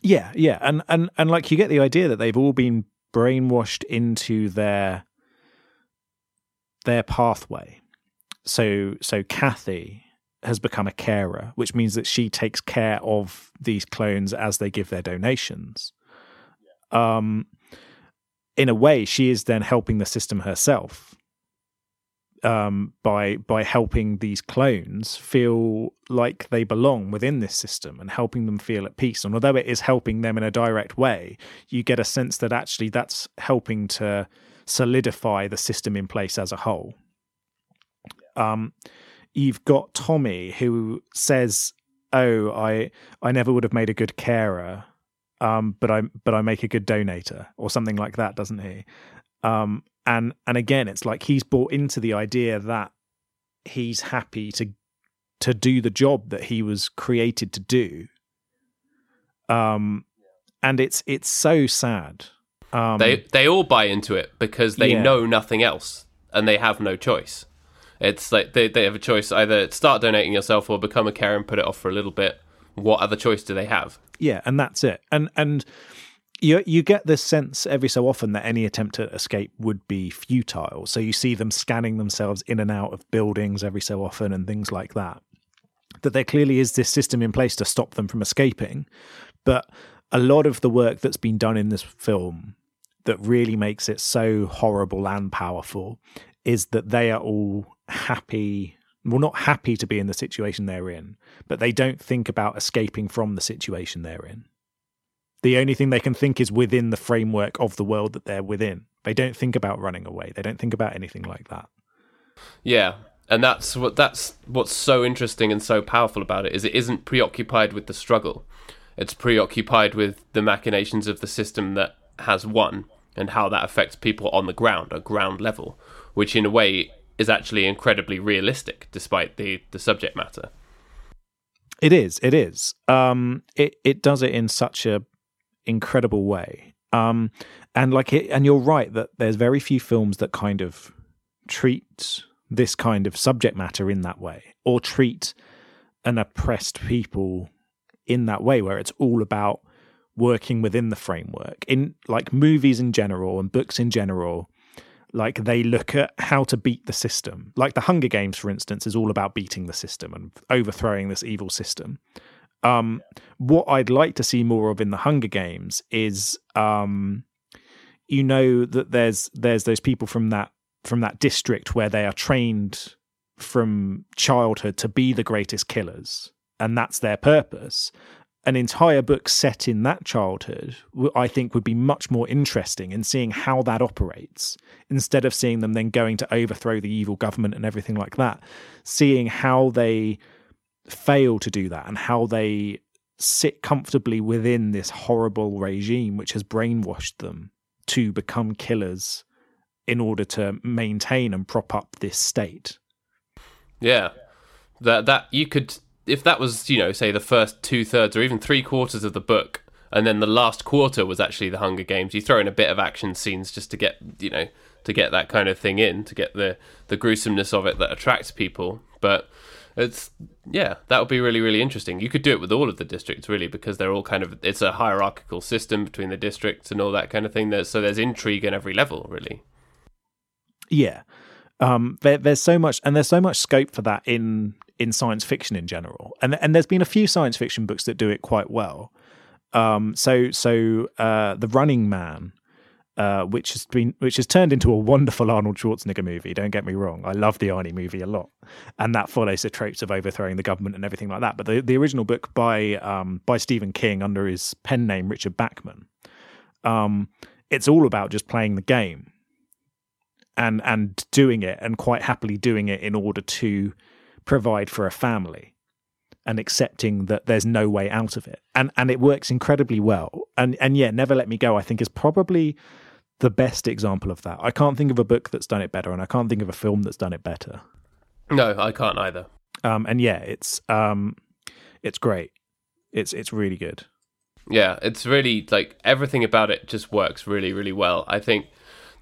Yeah, yeah, and and and like you get the idea that they've all been brainwashed into their their pathway. So so Kathy has become a carer, which means that she takes care of these clones as they give their donations. Um, in a way, she is then helping the system herself um, by by helping these clones feel like they belong within this system and helping them feel at peace. And although it is helping them in a direct way, you get a sense that actually that's helping to solidify the system in place as a whole. Um, you've got Tommy who says, "Oh, I I never would have made a good carer." Um, but I but I make a good donator or something like that, doesn't he? Um, and and again it's like he's bought into the idea that he's happy to to do the job that he was created to do um and it's it's so sad um they they all buy into it because they yeah. know nothing else and they have no choice it's like they, they have a choice either start donating yourself or become a care and put it off for a little bit what other choice do they have yeah and that's it and and you you get this sense every so often that any attempt to escape would be futile. So you see them scanning themselves in and out of buildings every so often and things like that. That there clearly is this system in place to stop them from escaping, but a lot of the work that's been done in this film that really makes it so horrible and powerful is that they are all happy well not happy to be in the situation they're in but they don't think about escaping from the situation they're in the only thing they can think is within the framework of the world that they're within. They don't think about running away. They don't think about anything like that. Yeah, and that's what that's what's so interesting and so powerful about it is it isn't preoccupied with the struggle. It's preoccupied with the machinations of the system that has won and how that affects people on the ground, a ground level, which in a way is actually incredibly realistic despite the the subject matter. It is. It is. Um, it it does it in such a incredible way. Um, and like it, and you're right that there's very few films that kind of treat this kind of subject matter in that way, or treat an oppressed people in that way, where it's all about working within the framework. In like movies in general and books in general, like they look at how to beat the system. Like the Hunger Games, for instance, is all about beating the system and overthrowing this evil system. Um, what I'd like to see more of in the Hunger Games is, um, you know, that there's there's those people from that from that district where they are trained from childhood to be the greatest killers, and that's their purpose. An entire book set in that childhood, I think, would be much more interesting in seeing how that operates instead of seeing them then going to overthrow the evil government and everything like that. Seeing how they fail to do that and how they sit comfortably within this horrible regime which has brainwashed them to become killers in order to maintain and prop up this state. Yeah. that that you could if that was you know say the first two thirds or even three quarters of the book and then the last quarter was actually the hunger games you throw in a bit of action scenes just to get you know to get that kind of thing in to get the the gruesomeness of it that attracts people. But it's yeah that would be really really interesting. You could do it with all of the districts really because they're all kind of it's a hierarchical system between the districts and all that kind of thing. There's, so there's intrigue in every level really. Yeah. Um, there, there's so much and there's so much scope for that in in science fiction in general and and there's been a few science fiction books that do it quite well um, so so uh, the running man uh, which has been which has turned into a wonderful Arnold Schwarzenegger movie. Don't get me wrong, I love the Arnie movie a lot, and that follows the tropes of overthrowing the government and everything like that. But the, the original book by um, by Stephen King under his pen name Richard Bachman, um, it's all about just playing the game and and doing it and quite happily doing it in order to provide for a family and accepting that there's no way out of it and and it works incredibly well and and yeah never let me go i think is probably the best example of that. I can't think of a book that's done it better, and I can't think of a film that's done it better. No, I can't either. Um, and yeah, it's um, it's great. It's it's really good. Yeah, it's really like everything about it just works really really well. I think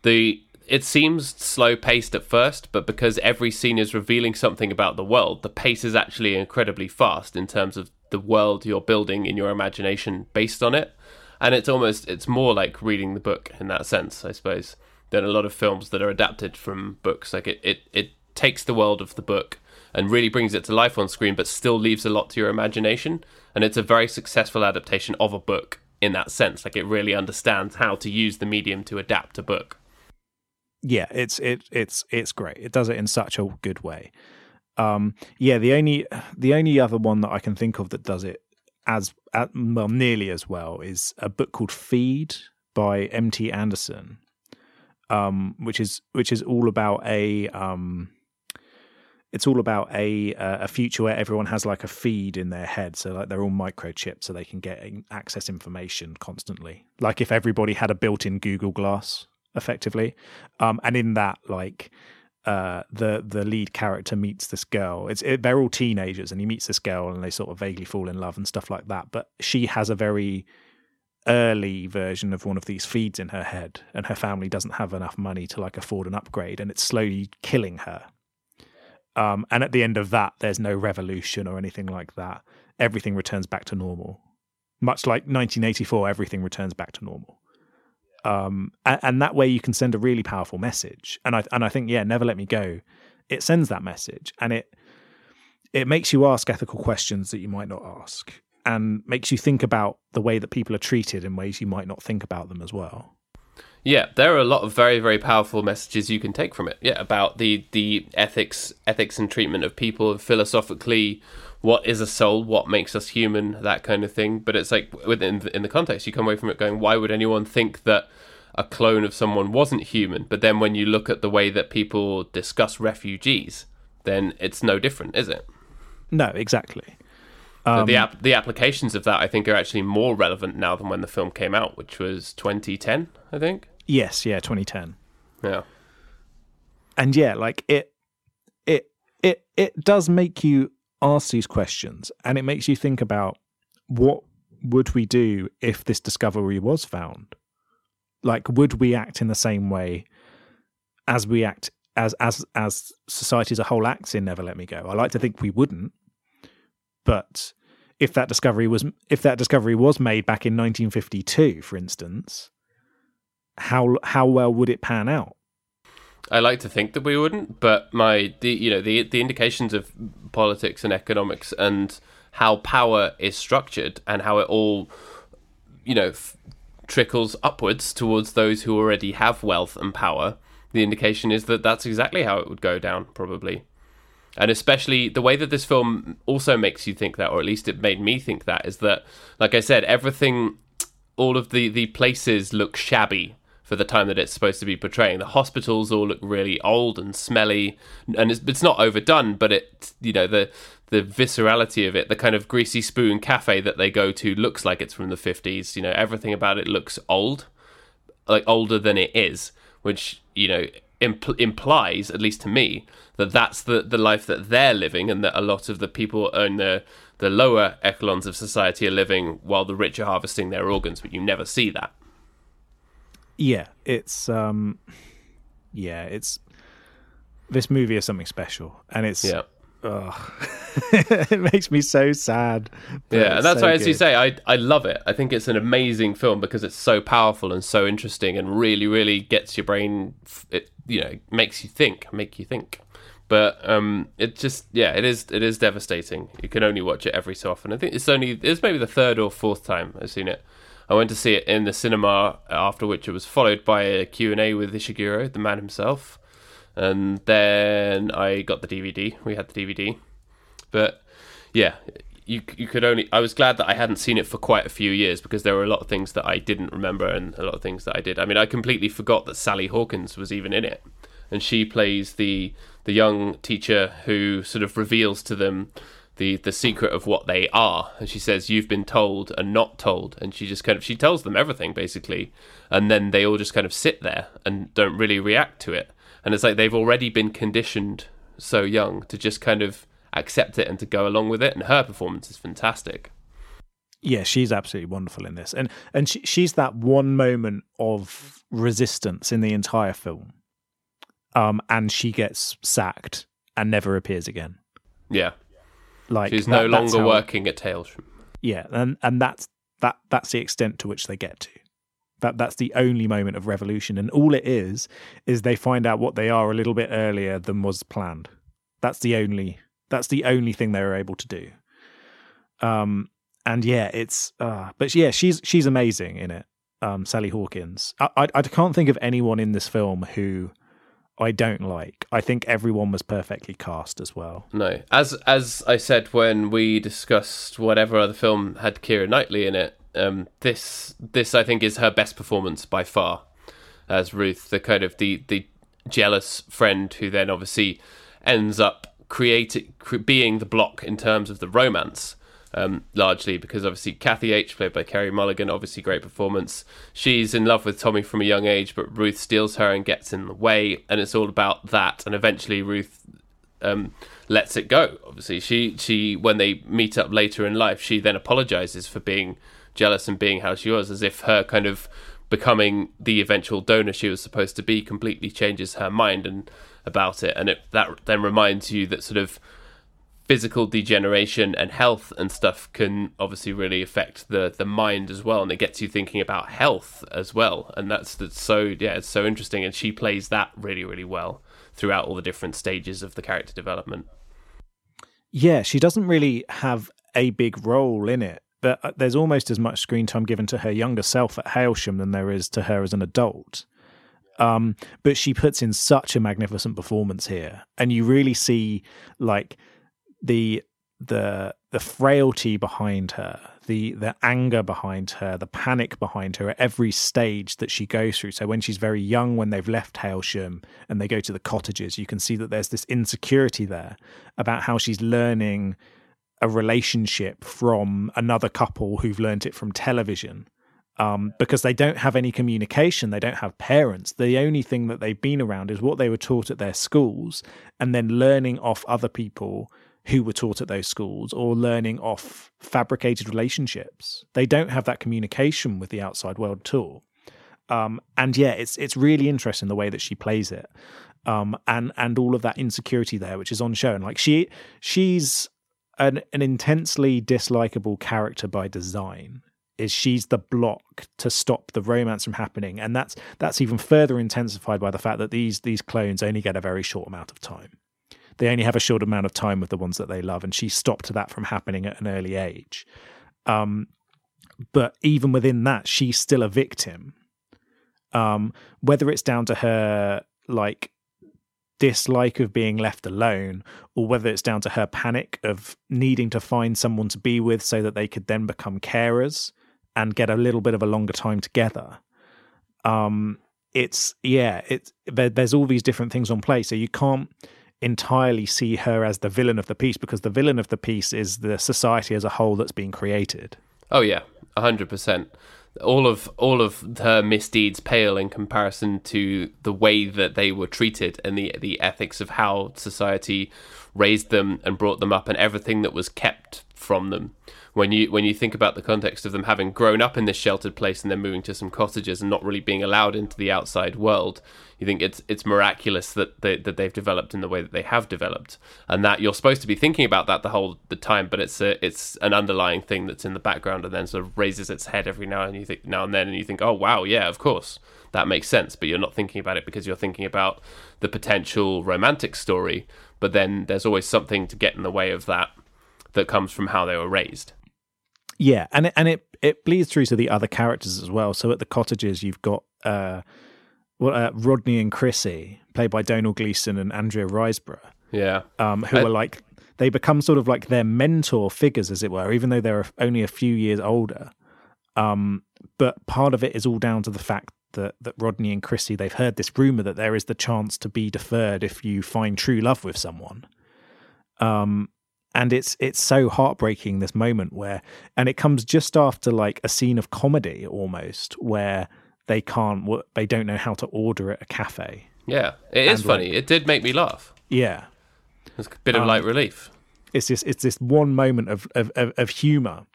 the it seems slow paced at first, but because every scene is revealing something about the world, the pace is actually incredibly fast in terms of the world you're building in your imagination based on it and it's almost it's more like reading the book in that sense, I suppose, than a lot of films that are adapted from books. Like it, it, it takes the world of the book and really brings it to life on screen, but still leaves a lot to your imagination. And it's a very successful adaptation of a book in that sense. Like it really understands how to use the medium to adapt a book. Yeah, it's it it's it's great. It does it in such a good way. Um, yeah, the only the only other one that I can think of that does it as well nearly as well is a book called Feed by M.T. Anderson, um, which is which is all about a um, it's all about a a future where everyone has like a feed in their head, so like they're all microchipped, so they can get access information constantly. Like if everybody had a built-in Google Glass, effectively, um, and in that like uh, the the lead character meets this girl. It's it, they're all teenagers, and he meets this girl, and they sort of vaguely fall in love and stuff like that. But she has a very early version of one of these feeds in her head, and her family doesn't have enough money to like afford an upgrade, and it's slowly killing her. Um, and at the end of that, there's no revolution or anything like that. Everything returns back to normal, much like 1984. Everything returns back to normal um, and, and, that way you can send a really powerful message. And I and I think yeah, never let me go. It sends that message, and it it makes you ask ethical questions that you might not ask, and makes you think about the way that people are treated in ways you might not think about them as well. Yeah, there are a lot of very very powerful messages you can take from it. Yeah, about the the ethics ethics and treatment of people, and philosophically what is a soul, what makes us human, that kind of thing. But it's like within in the context, you come away from it going, why would anyone think that a clone of someone wasn't human? But then when you look at the way that people discuss refugees, then it's no different, is it? No, exactly. Um, so the ap- the applications of that, I think, are actually more relevant now than when the film came out, which was 2010, I think. Yes, yeah, 2010. Yeah. And yeah, like it, it, it, it does make you ask these questions and it makes you think about what would we do if this discovery was found? Like would we act in the same way as we act as as as society as a whole acts in never let me go? I like to think we wouldn't but if that discovery was if that discovery was made back in 1952 for instance how how well would it pan out I like to think that we wouldn't, but my the you know the the indications of politics and economics and how power is structured and how it all you know f- trickles upwards towards those who already have wealth and power. The indication is that that's exactly how it would go down, probably. And especially the way that this film also makes you think that, or at least it made me think that, is that, like I said, everything, all of the, the places look shabby for the time that it's supposed to be portraying. The hospitals all look really old and smelly, and it's, it's not overdone, but it, you know, the the viscerality of it, the kind of greasy spoon cafe that they go to looks like it's from the 50s. You know, everything about it looks old, like older than it is, which, you know, impl- implies, at least to me, that that's the, the life that they're living, and that a lot of the people in the the lower echelons of society are living while the rich are harvesting their organs. But you never see that. Yeah, it's um, yeah, it's this movie is something special, and it's Yeah. ugh. it makes me so sad. Yeah, and that's so why, as you say, I I love it. I think it's an amazing film because it's so powerful and so interesting, and really, really gets your brain. It you know makes you think, make you think. But um, it just yeah, it is it is devastating. You can only watch it every so often. I think it's only it's maybe the third or fourth time I've seen it. I went to see it in the cinema, after which it was followed by a Q and A with Ishiguro, the man himself, and then I got the DVD. We had the DVD, but yeah, you you could only. I was glad that I hadn't seen it for quite a few years because there were a lot of things that I didn't remember and a lot of things that I did. I mean, I completely forgot that Sally Hawkins was even in it, and she plays the the young teacher who sort of reveals to them the the secret of what they are. And she says you've been told and not told. And she just kind of she tells them everything basically. And then they all just kind of sit there and don't really react to it. And it's like they've already been conditioned so young to just kind of accept it and to go along with it. And her performance is fantastic. Yeah, she's absolutely wonderful in this, and and she, she's that one moment of resistance in the entire film, um, and she gets sacked and never appears again. yeah Like she's that- no longer how- working at Hailsham Yeah, and and that's that that's the extent to which they get to. That that's the only moment of revolution, and all it is is they find out what they are a little bit earlier than was planned. That's the only that's the only thing they were able to do. Um, and yeah, it's uh, but yeah, she's she's amazing in it. Um, Sally Hawkins. I, I I can't think of anyone in this film who I don't like. I think everyone was perfectly cast as well. No, as as I said when we discussed whatever other film had Keira Knightley in it, um, this this I think is her best performance by far as Ruth, the kind of the the jealous friend who then obviously ends up creating cre- being the block in terms of the romance. Um, largely because obviously Kathy H, played by Carey Mulligan, obviously great performance. She's in love with Tommy from a young age, but Ruth steals her and gets in the way, and it's all about that. And eventually, Ruth um, lets it go. Obviously, she she when they meet up later in life, she then apologizes for being jealous and being how she was, as if her kind of becoming the eventual donor she was supposed to be completely changes her mind and about it, and it that then reminds you that sort of physical degeneration and health and stuff can obviously really affect the the mind as well and it gets you thinking about health as well and that's that's so yeah it's so interesting and she plays that really really well throughout all the different stages of the character development Yeah, she doesn't really have a big role in it, but uh, there's almost as much screen time given to her younger self at Hailsham than there is to her as an adult. Um, but she puts in such a magnificent performance here, and you really see like the the the frailty behind her, the the anger behind her, the panic behind her at every stage that she goes through. So when she's very young, when they've left Hailsham and they go to the cottages, you can see that there's this insecurity there about how she's learning a relationship from another couple who've learnt it from television. Um, because they don't have any communication, they don't have parents. The only thing that they've been around is what they were taught at their schools, and then learning off other people who were taught at those schools or learning off fabricated relationships. They don't have that communication with the outside world at all. Um, and yeah, it's it's really interesting the way that she plays it, um, and and all of that insecurity there, which is on show. And like she she's an an intensely dislikable character by design. Is she's the block to stop the romance from happening, and that's that's even further intensified by the fact that these these clones only get a very short amount of time they only have a short amount of time with the ones that they love, and she stopped that from happening at an early age. Um, but even within that, she's still a victim. Um, whether it's down to her like dislike of being left alone, or whether it's down to her panic of needing to find someone to be with so that they could then become carers and get a little bit of a longer time together. Um, it's yeah, it's there, there's all these different things on play, so you can't entirely see her as the villain of the piece because the villain of the piece is the society as a whole that's being created. Oh yeah, hundred percent. all of all of her misdeeds pale in comparison to the way that they were treated and the the ethics of how society raised them and brought them up and everything that was kept from them when you when you think about the context of them having grown up in this sheltered place and then moving to some cottages and not really being allowed into the outside world, you think it's it's miraculous that they, that they've developed in the way that they have developed, and that you're supposed to be thinking about that the whole the time, but it's a it's an underlying thing that's in the background and then sort of raises its head every now and you think now and then, and you think, oh wow, yeah, of course that makes sense, but you're not thinking about it because you're thinking about the potential romantic story, but then there's always something to get in the way of that that comes from how they were raised. Yeah, and it, and it it bleeds through to the other characters as well. So at the cottages, you've got uh, well, uh, Rodney and Chrissy, played by Domhnall Gleeson and Andrea Riseborough. Yeah, um, who I, are like they become sort of like their mentor figures, as it were, even though they're only a few years older. Um, but part of it is all down to the fact that that Rodney and Chrissy they've heard this rumor that there is the chance to be deferred if you find true love with someone. Um, and it's it's so heartbreaking this moment where and it comes just after like a scene of comedy almost where they can't they don't know how to order at a cafe. Yeah it is funny like, it did make me laugh. Yeah. It's a bit of um, light relief. it's just it's this one moment of of, of, of humor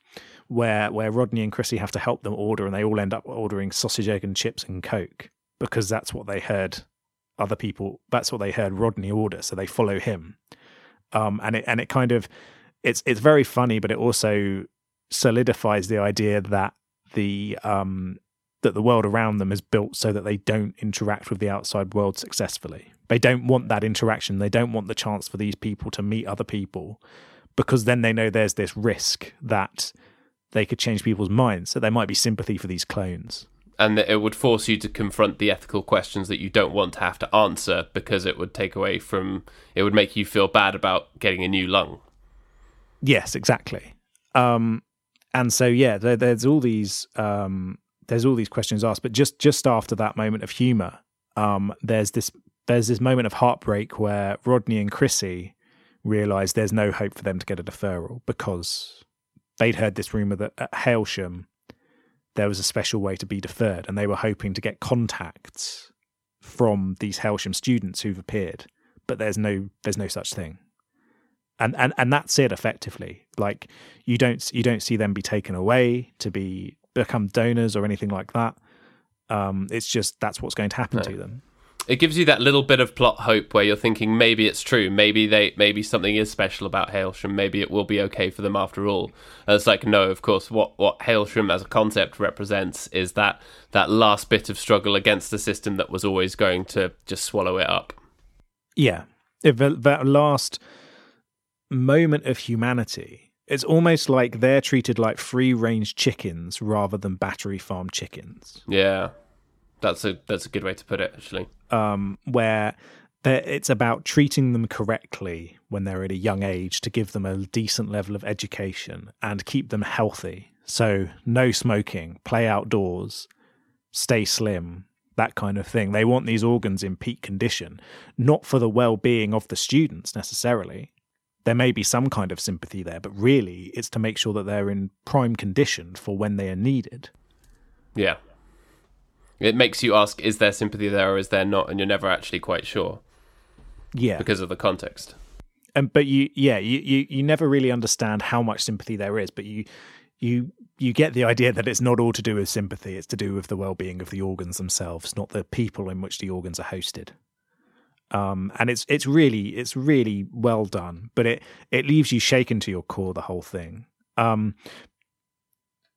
where where Rodney and Chrissy have to help them order and they all end up ordering sausage egg and chips and coke because that's what they heard other people that's what they heard Rodney order so they follow him um, and it and it kind of it's it's very funny, but it also solidifies the idea that the um, that the world around them is built so that they don't interact with the outside world successfully. They don't want that interaction. They don't want the chance for these people to meet other people because then they know there's this risk that they could change people's minds. So there might be sympathy for these clones and it would force you to confront the ethical questions that you don't want to have to answer because it would take away from it would make you feel bad about getting a new lung. Yes exactly. Um, and so yeah there, there's all these um, there's all these questions asked but just just after that moment of humor um, there's this there's this moment of heartbreak where rodney and chrissy realize there's no hope for them to get a deferral because they'd heard this rumor that at hailsham there was a special way to be deferred, and they were hoping to get contacts from these Hailsham students who've appeared, but there's no there's no such thing. And and and that's it effectively. Like you don't you don't see them be taken away to be become donors or anything like that. Um, it's just that's what's going to happen no. to them it gives you that little bit of plot hope where you're thinking maybe it's true, maybe they, maybe something is special about Hailsham, maybe it will be okay for them after all. And it's like, no, of course, what what Hailsham as a concept represents is that that last bit of struggle against the system that was always going to just swallow it up. Yeah, if that last moment of humanity. It's almost like they're treated like free range chickens rather than battery farm chickens. Yeah. That's a that's a good way to put it, actually. Um, where it's about treating them correctly when they're at a young age to give them a decent level of education and keep them healthy. So no smoking, play outdoors, stay slim, that kind of thing. They want these organs in peak condition, not for the well-being of the students necessarily. There may be some kind of sympathy there, but really it's to make sure that they're in prime condition for when they are needed. Yeah, it makes you ask: Is there sympathy there, or is there not? And you're never actually quite sure. Yeah, because of the context. And but you, yeah, you, you you never really understand how much sympathy there is, but you you you get the idea that it's not all to do with sympathy; it's to do with the well-being of the organs themselves, not the people in which the organs are hosted. Um, and it's it's really it's really well done, but it it leaves you shaken to your core the whole thing. Um,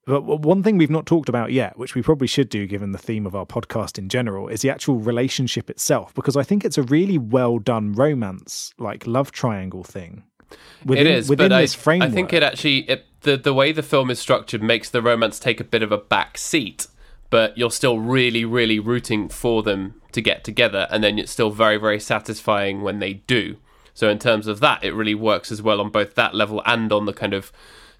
but one thing we've not talked about yet, which we probably should do given the theme of our podcast in general, is the actual relationship itself, because I think it's a really well done romance, like love triangle thing. Within, it is, within but this I, framework. I think it actually it, the the way the film is structured makes the romance take a bit of a back seat, but you're still really, really rooting for them to get together, and then it's still very, very satisfying when they do. So in terms of that, it really works as well on both that level and on the kind of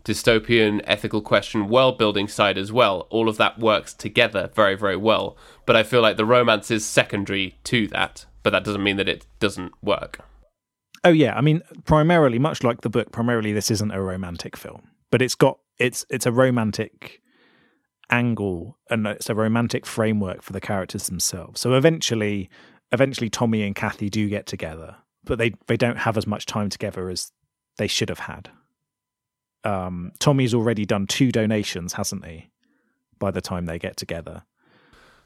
dystopian ethical question world building side as well. All of that works together very, very well. But I feel like the romance is secondary to that, but that doesn't mean that it doesn't work. Oh yeah, I mean primarily much like the book, primarily this isn't a romantic film, but it's got it's it's a romantic angle and it's a romantic framework for the characters themselves. So eventually, eventually, Tommy and Kathy do get together, but they they don't have as much time together as they should have had. Um, Tommy's already done two donations, hasn't he? By the time they get together,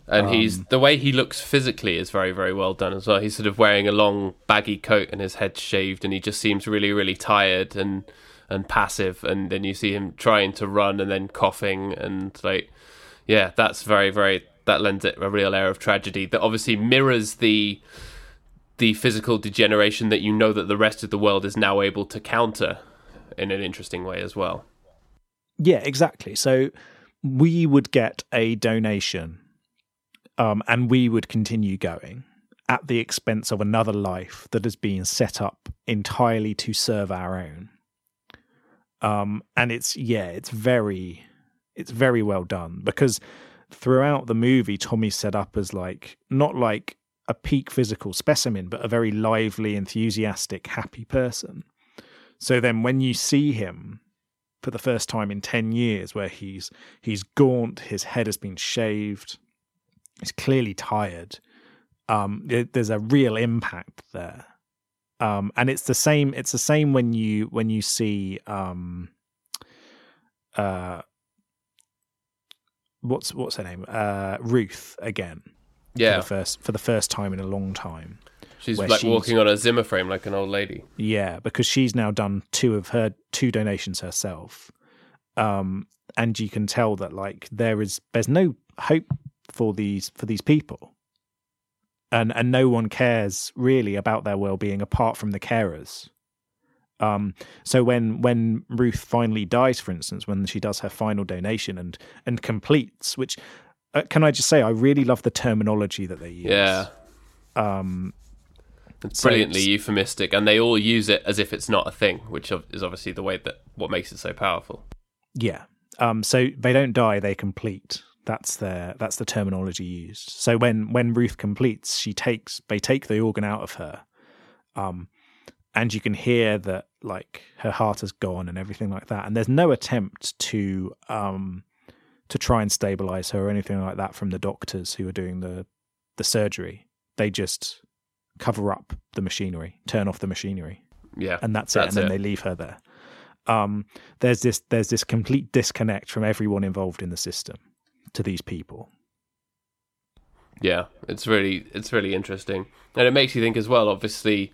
and um, he's the way he looks physically is very very well done as well. He's sort of wearing a long baggy coat and his head shaved, and he just seems really really tired and and passive. And then you see him trying to run and then coughing and like yeah, that's very very that lends it a real air of tragedy that obviously mirrors the the physical degeneration that you know that the rest of the world is now able to counter in an interesting way as well. Yeah, exactly. So we would get a donation um, and we would continue going at the expense of another life that has been set up entirely to serve our own. Um, and it's yeah, it's very, it's very well done because throughout the movie, Tommy's set up as like not like a peak physical specimen, but a very lively, enthusiastic, happy person. So then when you see him for the first time in 10 years where he's he's gaunt, his head has been shaved, he's clearly tired. Um, there's a real impact there. Um, and it's the same it's the same when you when you see um, uh, what's what's her name? Uh, Ruth again. Yeah. For the first for the first time in a long time. She's like she's, walking on a Zimmer frame like an old lady. Yeah, because she's now done two of her two donations herself. Um, and you can tell that like there is there's no hope for these for these people. And and no one cares really about their well being apart from the carers. Um, so when when Ruth finally dies, for instance, when she does her final donation and and completes, which uh, can I just say, I really love the terminology that they use. Yeah. Um, it's brilliantly so euphemistic, and they all use it as if it's not a thing, which is obviously the way that what makes it so powerful. Yeah. Um. So they don't die; they complete. That's their that's the terminology used. So when when Ruth completes, she takes they take the organ out of her, um, and you can hear that like her heart has gone and everything like that. And there's no attempt to um to try and stabilize her or anything like that from the doctors who are doing the the surgery. They just cover up the machinery, turn off the machinery. Yeah. And that's, that's it. And then they leave her there. Um, there's this there's this complete disconnect from everyone involved in the system to these people. Yeah, it's really it's really interesting. And it makes you think as well, obviously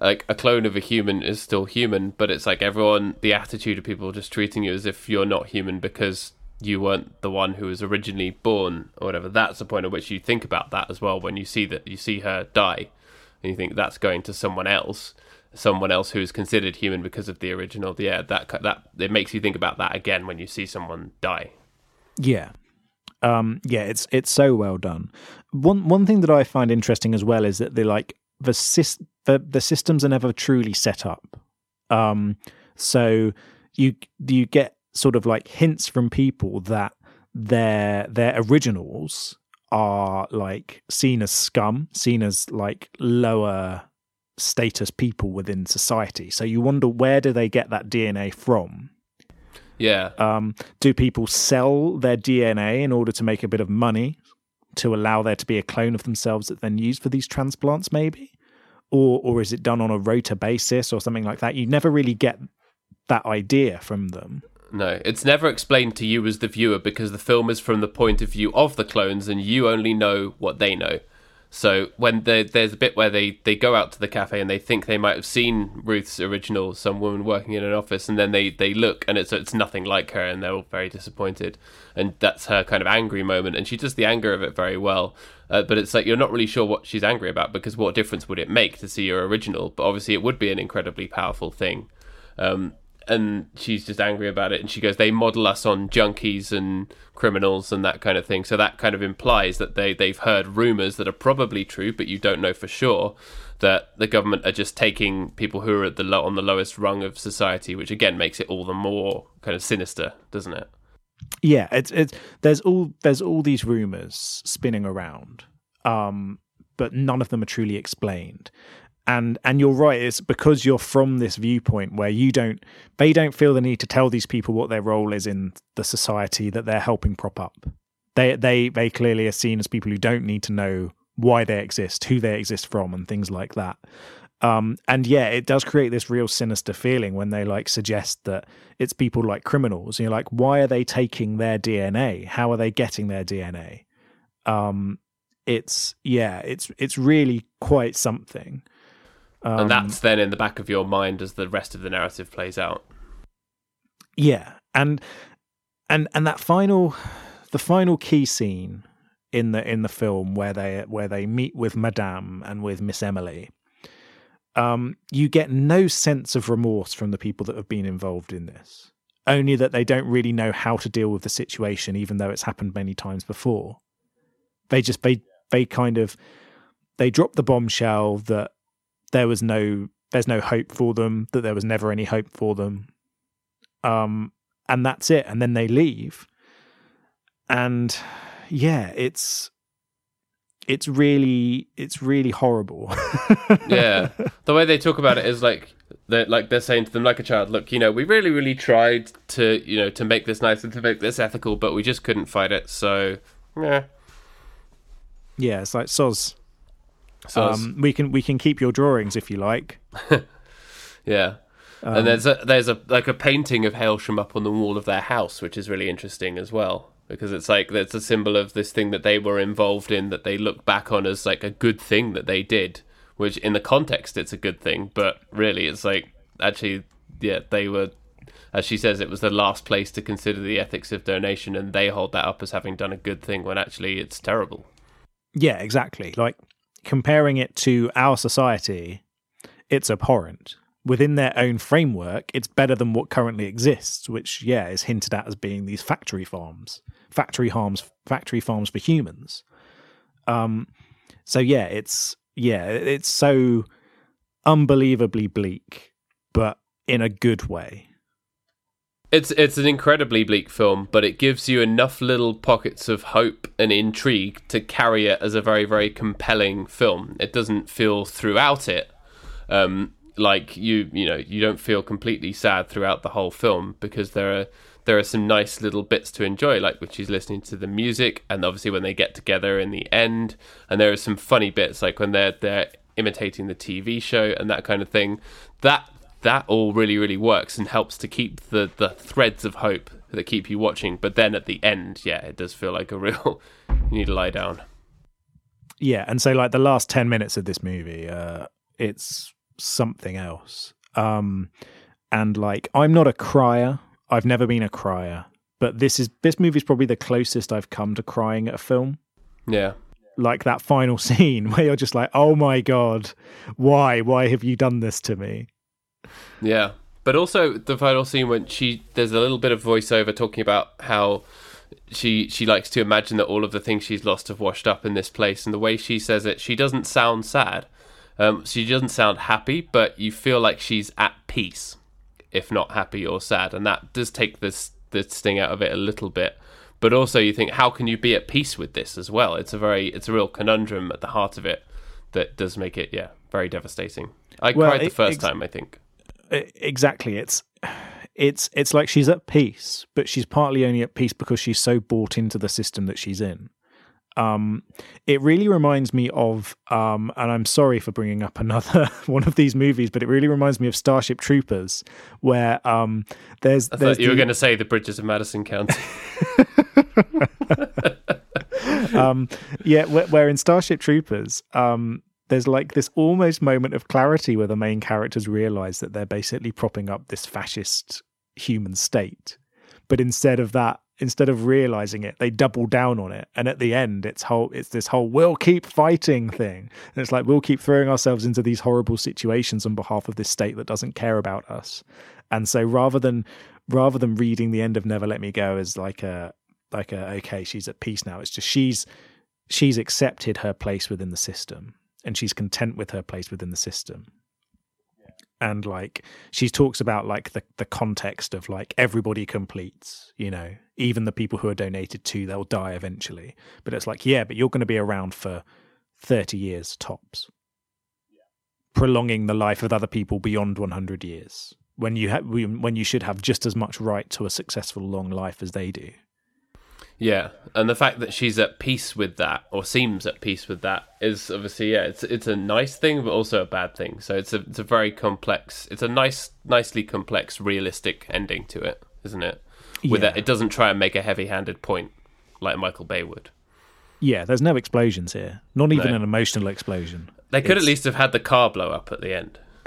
like a clone of a human is still human, but it's like everyone the attitude of people just treating you as if you're not human because you weren't the one who was originally born or whatever. That's the point at which you think about that as well when you see that you see her die and you think that's going to someone else, someone else who is considered human because of the original. Yeah, that that it makes you think about that again when you see someone die. Yeah. Um, yeah, it's it's so well done. One one thing that I find interesting as well is that they like the, the the systems are never truly set up. Um, so you you get sort of like hints from people that their their originals are like seen as scum, seen as like lower status people within society. So you wonder where do they get that DNA from? Yeah. Um, do people sell their DNA in order to make a bit of money to allow there to be a clone of themselves that then used for these transplants, maybe? Or or is it done on a rota basis or something like that? You never really get that idea from them. No, it's never explained to you as the viewer because the film is from the point of view of the clones and you only know what they know. So when there's a bit where they, they go out to the cafe and they think they might have seen Ruth's original, some woman working in an office, and then they, they look and it's it's nothing like her, and they're all very disappointed, and that's her kind of angry moment, and she does the anger of it very well. Uh, but it's like you're not really sure what she's angry about because what difference would it make to see your original? But obviously, it would be an incredibly powerful thing. Um, and she's just angry about it and she goes they model us on junkies and criminals and that kind of thing. So that kind of implies that they they've heard rumors that are probably true but you don't know for sure that the government are just taking people who are at the on the lowest rung of society which again makes it all the more kind of sinister doesn't it? Yeah it's it's there's all there's all these rumors spinning around um but none of them are truly explained and and you're right it's because you're from this viewpoint where you don't they don't feel the need to tell these people what their role is in the society that they're helping prop up. They they they clearly are seen as people who don't need to know why they exist who they exist from and things like that. Um, and yeah it does create this real sinister feeling when they like suggest that it's people like criminals. And you're like why are they taking their dna how are they getting their dna um, it's yeah it's it's really quite something um, and that's then in the back of your mind as the rest of the narrative plays out. Yeah, and and and that final, the final key scene in the in the film where they where they meet with Madame and with Miss Emily. Um, you get no sense of remorse from the people that have been involved in this. Only that they don't really know how to deal with the situation, even though it's happened many times before. They just they they kind of they drop the bombshell that there was no there's no hope for them that there was never any hope for them. Um and that's it. And then they leave. And yeah it's it's really it's really horrible. Yeah. The way they talk about it is like they're like they're saying to them like a child look you know we really really tried to you know to make this nice and to make this ethical but we just couldn't fight it. So yeah. Yeah it's like soz so um, we can we can keep your drawings if you like. yeah. Um, and there's a there's a like a painting of Hailsham up on the wall of their house, which is really interesting as well because it's like it's a symbol of this thing that they were involved in that they look back on as like a good thing that they did, which in the context it's a good thing, but really it's like actually yeah they were as she says it was the last place to consider the ethics of donation and they hold that up as having done a good thing when actually it's terrible. Yeah, exactly. Like comparing it to our society, it's abhorrent. Within their own framework, it's better than what currently exists, which, yeah, is hinted at as being these factory farms, factory farms, factory farms for humans. Um, so yeah, it's yeah, it's so unbelievably bleak, but in a good way. It's it's an incredibly bleak film, but it gives you enough little pockets of hope and intrigue to carry it as a very very compelling film. It doesn't feel throughout it um, like you you know you don't feel completely sad throughout the whole film because there are there are some nice little bits to enjoy, like which is listening to the music, and obviously when they get together in the end, and there are some funny bits like when they're they're imitating the TV show and that kind of thing. That that all really really works and helps to keep the the threads of hope that keep you watching. But then at the end yeah it does feel like a real you need to lie down. Yeah and so like the last 10 minutes of this movie uh it's something else. Um and like i'm not a crier. I've never been a crier. But this is this movie is probably the closest i've come to crying at a film. Yeah. Like that final scene where you're just like oh my god why? Why have you done this to me yeah, but also the final scene when she there's a little bit of voiceover talking about how she she likes to imagine that all of the things she's lost have washed up in this place, and the way she says it, she doesn't sound sad. Um, she doesn't sound happy, but you feel like she's at peace, if not happy or sad, and that does take this the sting out of it a little bit. But also, you think, how can you be at peace with this as well? It's a very, it's a real conundrum at the heart of it that does make it, yeah, very devastating. I well, cried the first ex- time, I think exactly. It's it's it's like she's at peace but she's partly only at peace because she's so bought into the system that she's in. Um, it really reminds me of um, and i'm sorry for bringing up another one of these movies but it really reminds me of starship troopers where um, there's, I there's thought you the... were going to say the bridges of madison county. Um, yeah where, where, in starship troopers um, there's like this almost moment of clarity where the main characters realize that they're basically propping up this fascist human state. But instead of that, instead of realizing it, they double down on it. And at the end, it's whole it's this whole we'll keep fighting thing. And it's like we'll keep throwing ourselves into these horrible situations on behalf of this state that doesn't care about us. And so rather than rather than reading the end of Never Let Me Go as like a like a okay, she's at peace now, it's just she's she's accepted her place within the system and she's content with her place within the system. And like she talks about like the the context of like everybody completes you know even the people who are donated to they'll die eventually. But it's like yeah but you're going to be around for 30 years tops. Prolonging the life of other people beyond 100 years when you have when you should have just as much right to a successful long life as they do. Yeah, and the fact that she's at peace with that, or seems at peace with that, is obviously yeah, it's it's a nice thing, but also a bad thing. So it's a it's a very complex, it's a nice, nicely complex, realistic ending to it, isn't it? With Yeah. that, it doesn't try and make a heavy-handed point like Michael Bay would. Yeah, there's no explosions here. Not even No. an emotional explosion. They could It's- at least have had the car blow up at the end.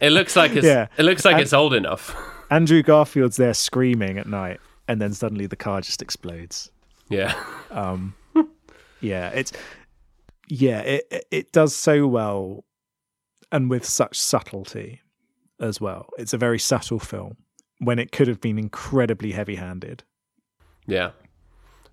it looks like it's Yeah. it looks like And- it's old enough. Andrew Garfield's there screaming at night, and then suddenly the car just explodes. yeah, Um, yeah, it's yeah, it it- does so well, and with such subtlety as well. It's a very subtle film when it could have been incredibly heavy-handed. yeah.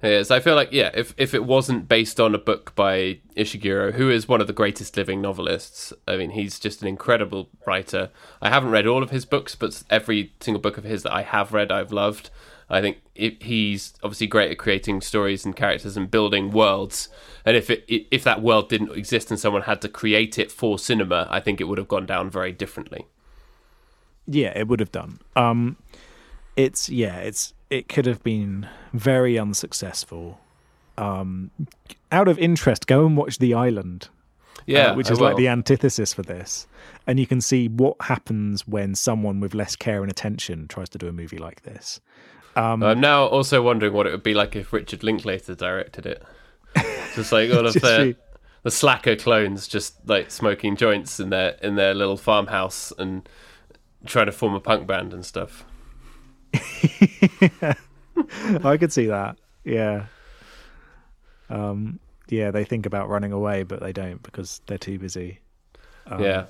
Is. I feel like yeah, if if it wasn't based on a book by Ishiguro, who is one of the greatest living novelists, I mean, he's just an incredible writer. I haven't read all of his books, but every single book of his that I have read, I've loved. I think it, he's obviously great at creating stories and characters and building worlds. And if it if that world didn't exist and someone had to create it for cinema, I think it would have gone down very differently. Yeah, it would have done. Um, it's yeah, it's it could have been very unsuccessful. Um, out of interest, go and watch The Island. Yeah, uh, which is like the antithesis for this, and you can see what happens when someone with less care and attention tries to do a movie like this. Um, I'm now also wondering what it would be like if Richard Linklater directed it. Just like all of the the slacker clones, just like smoking joints in their in their little farmhouse and trying to form a punk band and stuff. I could see that. Yeah. Um, yeah, they think about running away, but they don't because they're too busy. Um, yeah.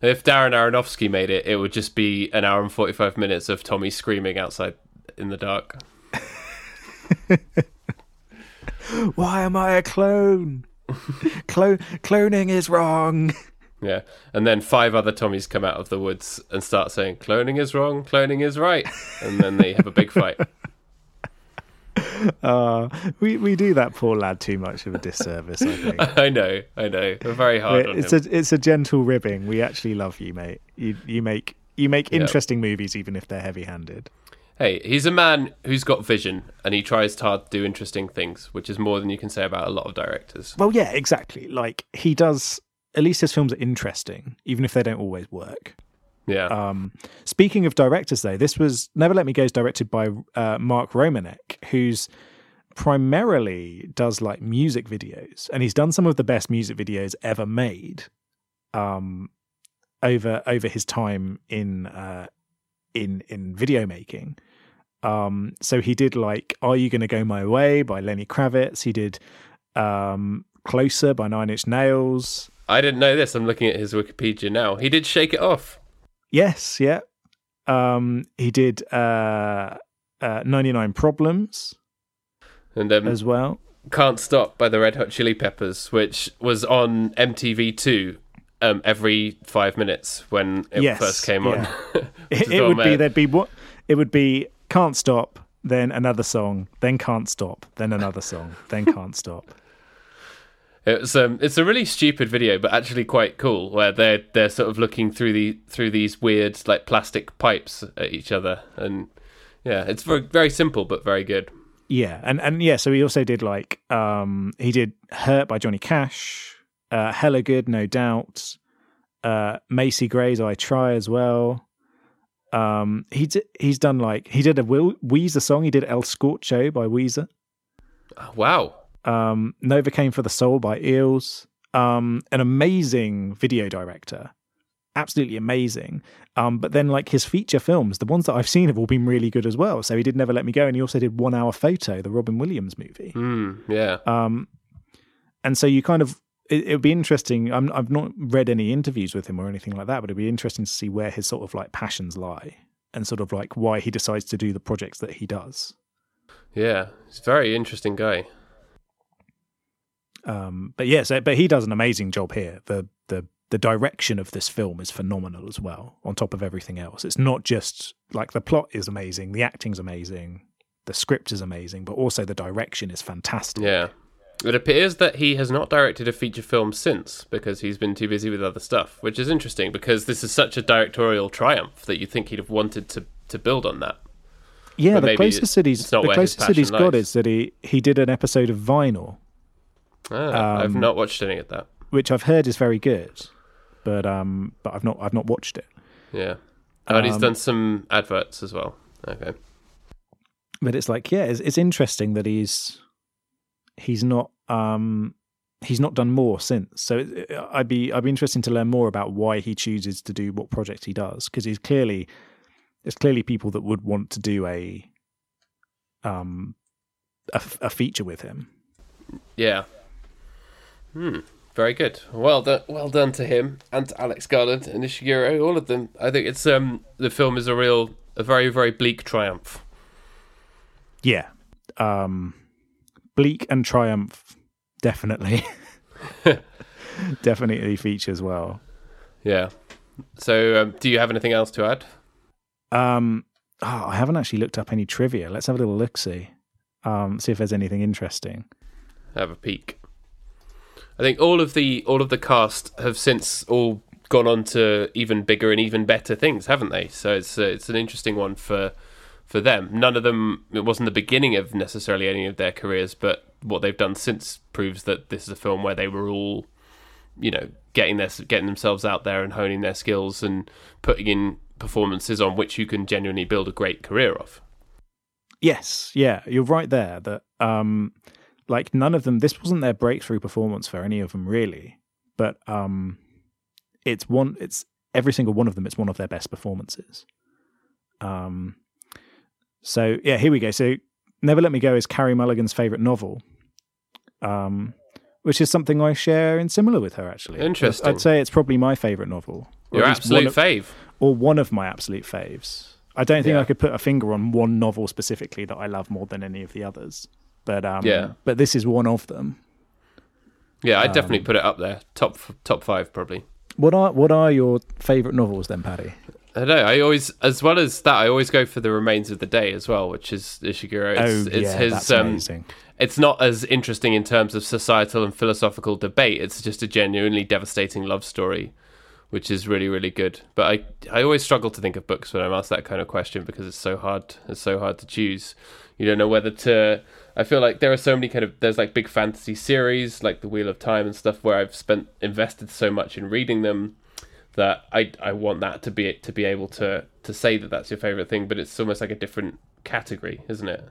If Darren Aronofsky made it, it would just be an hour and forty five minutes of Tommy screaming outside in the dark. Why am I a clone? Clone cloning is wrong. Yeah. And then five other Tommies come out of the woods and start saying, Cloning is wrong, cloning is right. And then they have a big fight. Uh, we we do that poor lad too much of a disservice. I think I know, I know. We're very hard on it's him. a it's a gentle ribbing. We actually love you, mate. You you make you make interesting movies even if they're heavy-handed. Hey, he's a man who's got vision and he tries hard to do interesting things, which is more than you can say about a lot of directors. Well, yeah, exactly. Like he does. At least his films are interesting, even if they don't always work. Yeah. Um, speaking of directors, though, this was Never Let Me Go is directed by uh, Mark Romanek, who's primarily does like music videos, and he's done some of the best music videos ever made. Um, over over his time in uh, in in video making. Um, so he did like "Are You Gonna Go My Way" by Lenny Kravitz. He did um, "Closer" by Nine Inch Nails. I didn't know this. I'm looking at his Wikipedia now. He did Shake It Off. Yes, yeah. Um, he did uh, uh, 99 Problems And um, as well. Can't Stop by the Red Hot Chili Peppers, which was on MTV2 um, every five minutes when it Yes, first came yeah. on. It, it would be there'd be what it would be can't stop, then another song, then can't stop, then another song, then can't stop. It's um, it's a really stupid video, but actually quite cool. Where they're they're sort of looking through the through these weird like plastic pipes at each other, and yeah, it's very very simple but very good. Yeah, and and yeah, so he also did like um he did Hurt by Johnny Cash, uh Hella Good, no doubt, uh Macy Gray's I Try as well. Um he d- he's done like he did a Will Weezer song, he did El Scorcho by Weezer. Wow. Um Novocaine for the Soul by Eels. Um an amazing video director. Absolutely amazing. Um, but then like his feature films, the ones that I've seen have all been really good as well. So he did Never Let Me Go and he also did One Hour Photo, the Robin Williams movie. Mm, yeah. Um, and so you kind of it, would be interesting. I'm, I've not read any interviews with him or anything like that, but it'd be interesting to see where his sort of like passions lie and sort of like why he decides to do the projects that he does. Yeah. He's a very interesting guy. Um, but yeah, so but he does an amazing job here. The the the direction of this film is phenomenal as well. On top of everything else, it's not just like the plot is amazing, the acting's amazing, the script is amazing, but also the direction is fantastic. Yeah. It appears that he has not directed a feature film since because he's been too busy with other stuff, which is interesting because this is such a directorial triumph that you'd think he'd have wanted to, to build on that. Yeah, But the closest that he's the closest that he's got is that he he did an episode of Vinyl, Ah, I've Um, not watched any of that. which I've heard is very good, but um, but I've not I've not watched it. Yeah. Oh, and he's Um, done some adverts as well. Okay. But it's like, yeah, it's, it's interesting that he's he's not um he's not done more since. So I'd be I'd be interested to learn more about why he chooses to do what project he does because he's clearly there's clearly people that would want to do a um a, a feature with him. Yeah. Hmm. Very good. Well done. Well done to him and to Alex Garland and Ishiguro. All of them. I think it's um the film is a real, a very very bleak triumph. Yeah. Um Bleak and Triumph definitely definitely features well. Yeah. So, um, do you have anything else to add? Um oh, I haven't actually looked up any trivia. Let's have a little look see. Um see if there's anything interesting. Have a peek. I think all of the all of the cast have since all gone on to even bigger and even better things, haven't they? So it's uh, it's an interesting one for for them. None of them. It wasn't the beginning of necessarily any of their careers, but what they've done since proves that this is a film where they were all, you know, getting their getting themselves out there and honing their skills and putting in performances on which you can genuinely build a great career of. Yes, yeah, you're right there. That um, like none of them. This wasn't their breakthrough performance for any of them, really. But um, it's one. It's every single one of them. It's one of their best performances. Um, so yeah, here we go. So Never Let Me Go is Carey Mulligan's favorite novel. Um, which is something I share in similar with her. Actually, Interesting. I'd say it's probably my favorite novel. Your absolute of- fave. or one of my absolute faves. I don't think Yeah. I could put a finger on one novel specifically that I love more than any of the others. But um, Yeah. but this is one of them. Yeah, I'd Um, definitely put it up there. Top top five probably. What are what are your favourite novels then, Paddy? I know. I always, as well as that, I always go for the remains of the day as well, which is Ishiguro. It's, oh it's yeah, his. that's Um, amazing. it's not as interesting in terms of societal and philosophical debate. It's just a genuinely devastating love story, which is really, really good. But I, I always struggle to think of books when I'm asked that kind of question because it's so hard. It's so hard to choose. You don't know whether to. I feel like there are so many kind of there's like big fantasy series like the Wheel of Time and stuff where I've spent invested so much in reading them that I I want that to be to be able to to say that that's your favorite thing, but it's almost like a different category, isn't it?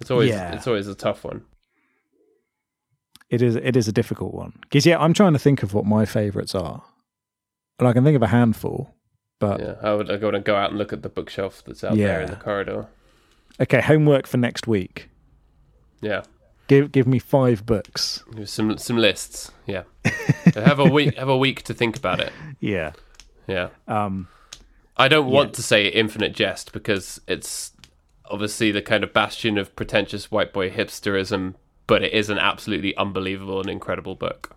It's always Yeah. it's always a tough one. It is it is a difficult one because yeah, I'm trying to think of what my favourites are, and I can think of a handful. But Yeah, I would I want to go out and look at the bookshelf that's out there in the corridor. okay, homework for next week. Yeah, Give give me five books. Some some lists. Yeah, have a week have a week to think about it. Yeah. Yeah, Um. I don't want Yeah. to say Infinite Jest because it's obviously the kind of bastion of pretentious white boy hipsterism, but it is an absolutely unbelievable and incredible book.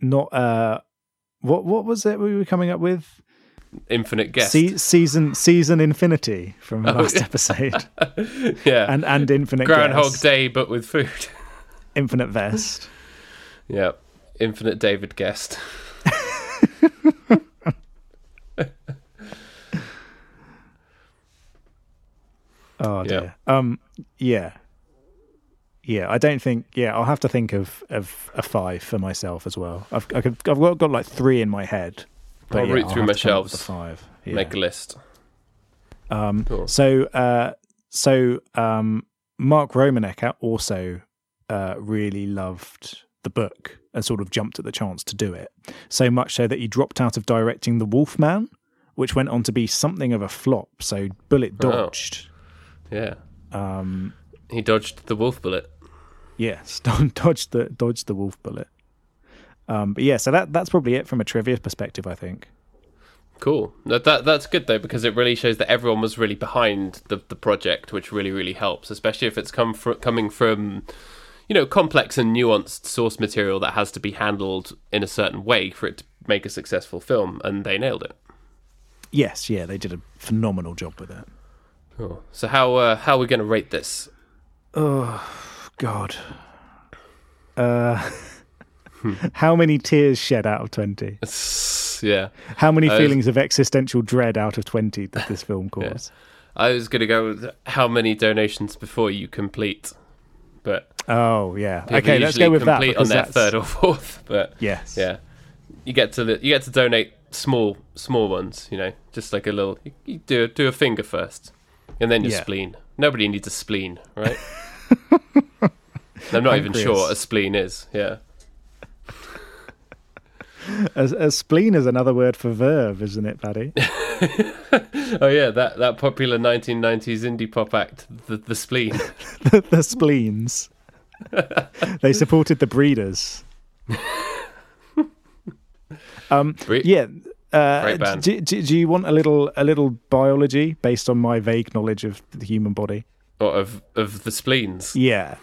Not uh. What what was it we were coming up with? Infinite Guest. Se- season season infinity from Oh, last yeah. episode, yeah, and and infinite Groundhog Guest, Day, but with food. infinite vest. yeah, Infinite David Guest. Oh Yeah. dear. Um. Yeah. Yeah. I don't think. Yeah. I'll have to think of of a five for myself as well. I've I could, I've got, got like three in my head. I'll yeah, root through have my to come up with shelves. five. Yeah. Make a list. Um. Cool. So. Uh. So. Um. Mark Romanek also uh, really loved the book and sort of jumped at the chance to do it. So much so that he dropped out of directing The Wolfman, which went on to be something of a flop. So Bullet Oh. dodged. Yeah, Um, he dodged the wolf bullet. yes, dodged the dodged the wolf bullet. Um, but yeah, so that that's probably it from a trivia perspective, I think. Cool. That, that that's good though because it really shows that everyone was really behind the the project, which really really helps, especially if it's come fr- coming from you know complex and nuanced source material that has to be handled in a certain way for it to make a successful film, and they nailed it. Yes, yeah, they did a phenomenal job with it. Cool. So how uh, how are we going to rate this? Oh God. Uh, how many tears shed out of 20? yeah. How many feelings of existential dread out of 20 did this film cause? I was going to go with how many donations before you complete, but Oh, yeah. Okay, let's go with that. complete on Because their that's, third or fourth. But yes. yeah, you get to you get to donate small small ones. You know, just like a little. You, you do do a finger first, and then your Yeah. spleen. Nobody needs a spleen, right? I'm not even sure what a spleen is. Yeah. A, a spleen is another word for verve, isn't it, Paddy? Oh yeah, that that popular 1990s indie pop act, the the spleen. the, the spleens. they supported the breeders. um, Bre- yeah. Uh, Great band. do, do, do you want a little a little biology based on my vague knowledge of the human body? Or of of the spleens. Yeah.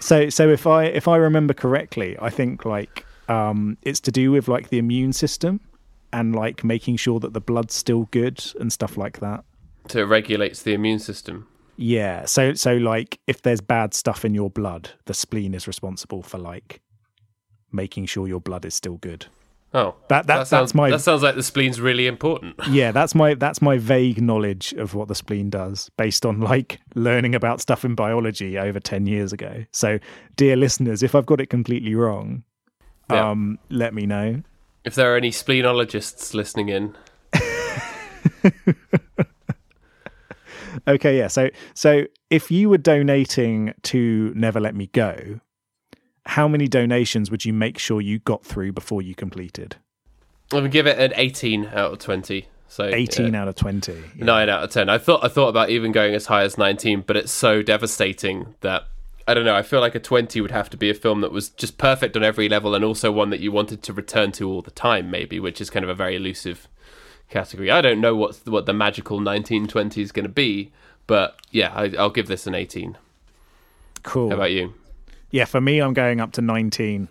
So so if I if I remember correctly, I think like um it's to do with like the immune system and like making sure that the blood's still good and stuff like that. So it regulates the immune system. Yeah. So so like if there's bad stuff in your blood, the spleen is responsible for like making sure your blood is still good. Oh, That, that, sounds that's my that sounds like the spleen's really important. yeah, that's my that's my vague knowledge of what the spleen does based on like learning about stuff in biology over 10 years ago. So, dear listeners, if I've got it completely wrong, Yeah. um let me know. If there are any spleenologists listening in, Okay, yeah. So so if you were donating to Never Let Me Go, how many donations would you make sure you got through before you completed? I would give it an 18 out of 20. So 18 yeah, out of 20. Yeah. nine out of 10. I thought I thought about even going as high as 19, but it's so devastating that I don't know. I feel like a 20 would have to be a film that was just perfect on every level, and also one that you wanted to return to all the time, maybe, which is kind of a very elusive category. I don't know what what the magical 1920 is going to be, but yeah, I, I'll give this an 18. Cool. How about you? Yeah, for me I'm going up to 19.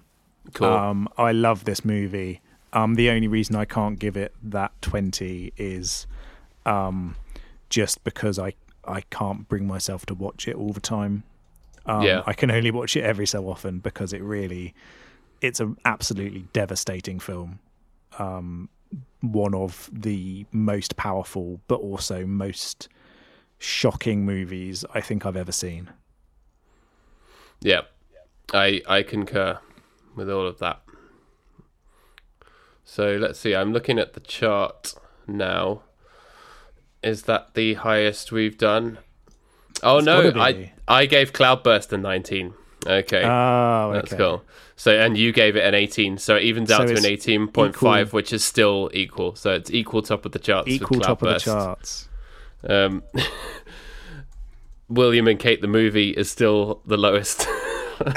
Cool. Um, I love this movie. Um, the only reason I can't give it that twenty is um, just because I I can't bring myself to watch it all the time. Um, Yeah. I can only watch it every so often because it really it's an absolutely devastating film. Um, one of the most powerful, but also most shocking movies I think I've ever seen. Yeah, I I concur with all of that. So let's see. I'm looking at the chart now. Is that the highest we've done? Oh no, I. I gave Cloudburst a 19. Okay, Oh, okay. that's cool. So and you gave it an 18, so it evens out So to an 18.5, equal. which is still equal. So it's equal top of the charts. Equal top of the charts. Um, William and Kate the movie is still the lowest,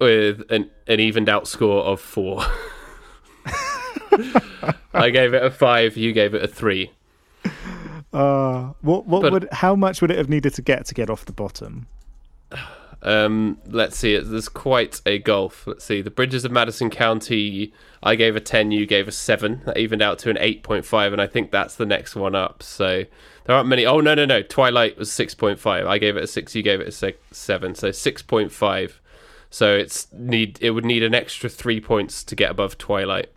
with an, an evened out score of four. I gave it a five. You gave it a three. Uh, what what But- would how much would it have needed to get to get off the bottom? Um, let's see. There's quite a gulf. Let's see. The Bridges of Madison County. I gave a ten. You gave a seven. That evened out to an eight point five, and I think that's the next one up. So there aren't many. Oh no no no. Twilight was six point five. I gave it a six. You gave it a six, seven. So six point five. So it's need. It would need an extra three points to get above Twilight.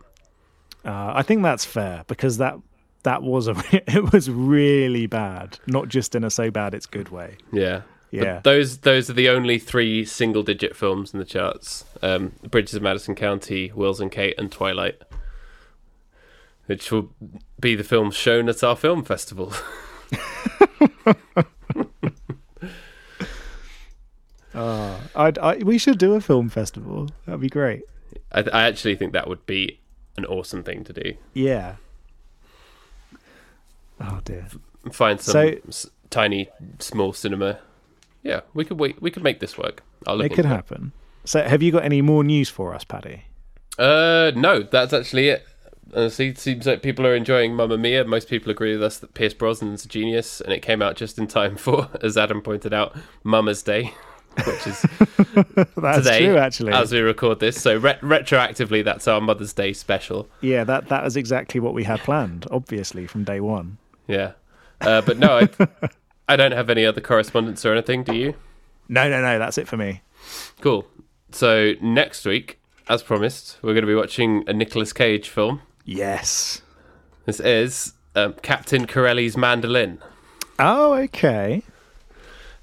Uh, I think that's fair because that that was a it was really bad, not just in a so bad it's good way. Yeah. But Yeah. those those are the only three single digit films in the charts. Um, Bridges of Madison County, Wills and Kate, and Twilight. Which will be the films shown at our film festival. Uh, I'd, I we should do a film festival. That'd be great. I, I actually think that would be an awesome thing to do. Yeah. Oh dear. Find some So- s- tiny, small cinema. Yeah, we could wait. We could make this work. I'll look It could into happen. So, have you got any more news for us, Paddy? Uh, no, that's actually it. Honestly, it seems like people are enjoying Mamma Mia. Most people agree with us that Pierce Brosnan's a genius, and it came out just in time for, as Adam pointed out, Mama's Day, which is That's today true, actually. as we record this. So re- retroactively, that's our Mother's Day special. Yeah, that that was exactly what we had planned. Obviously, from day one. Yeah, uh, but no, I, I don't have any other correspondence or anything. Do you? No, no, no. That's it for me. Cool. so next week, as promised, we're going to be watching a Nicolas Cage film. Yes. This is um, Captain Corelli's Mandolin. Oh, okay.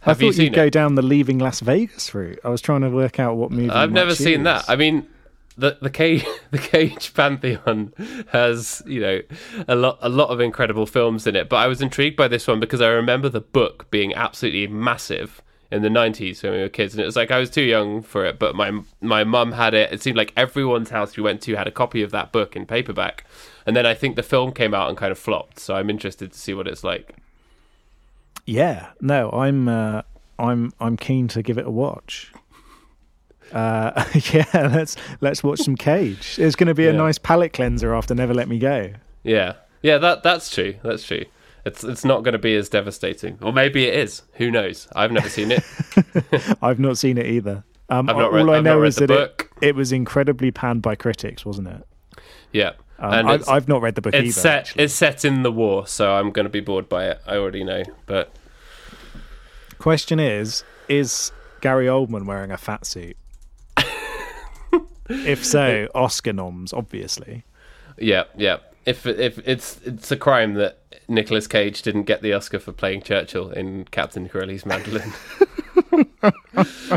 I thought you seen you'd go down the leaving Las Vegas route. I was trying to work out what movie. I've never seen that. I mean, the the Cage the Cage Pantheon has you know a lot a lot of incredible films in it, but I was intrigued by this one because I remember the book being absolutely massive in the 90s when we were kids and it was like I was too young for it but my my mum had it it seemed like everyone's house we went to had a copy of that book in paperback and then I think the film came out and kind of flopped so I'm interested to see what it's like Yeah, no, I'm uh, I'm I'm keen to give it a watch. Uh, yeah, let's let's watch some Cage. It's going to be a nice palate cleanser after Never Let Me Go. Yeah, yeah, that that's true. That's true. It's it's not going to be as devastating, or maybe it is. Who knows? I've never seen it. I've not seen it either. Um, I've not all read- I I've know is that it, book. it was incredibly panned by critics, wasn't it? Yeah, Um, and I, I've not read the book it's either. set actually. it's set in the war, so I'm going to be bored by it. I already know, but Question is: Is Gary Oldman wearing a fat suit? If so, Oscar noms, obviously. yeah, yeah. If if it's it's a crime that Nicolas Cage didn't get the Oscar for playing Churchill in Captain Corelli's Mandolin.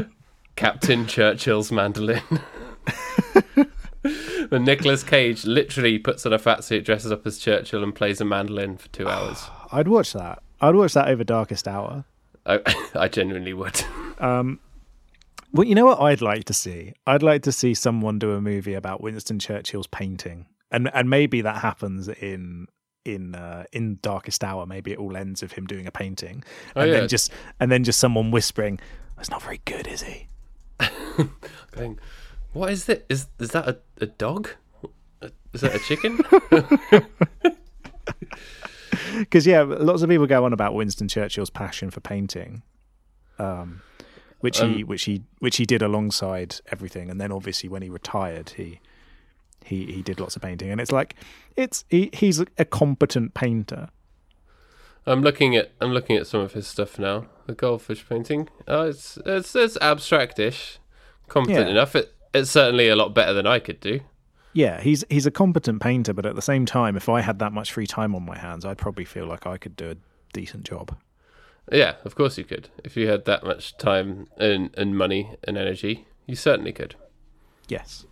Captain Churchill's Mandolin. when Nicolas Cage literally puts on a fat suit, dresses up as Churchill, and plays a mandolin for two hours. I'd watch that. I'd watch that over Darkest Hour. I, I genuinely would. Um, Well, you know what I'd like to see? I'd like to see someone do a movie about Winston Churchill's painting, and and maybe that happens in in uh, in Darkest Hour. Maybe it all ends with him doing a painting, Oh, and yeah. then just and then just someone whispering, "It's not very good, is he?" Going, what is it? Is is that a, a dog? Is that a chicken? Because yeah, lots of people go on about Winston Churchill's passion for painting, um, which he um, which he which he did alongside everything, and then obviously when he retired, he he he did lots of painting, and it's like it's he, he's a competent painter. I'm looking at I'm looking at some of his stuff now. The goldfish painting. Oh, it's it's it's abstract-ish, competent Yeah. enough. It it's certainly a lot better than I could do. Yeah, he's he's a competent painter, but at the same time, if I had that much free time on my hands, I'd probably feel like I could do a decent job. Yeah, of course you could. If you had that much time and and money and energy, you certainly could. Yes,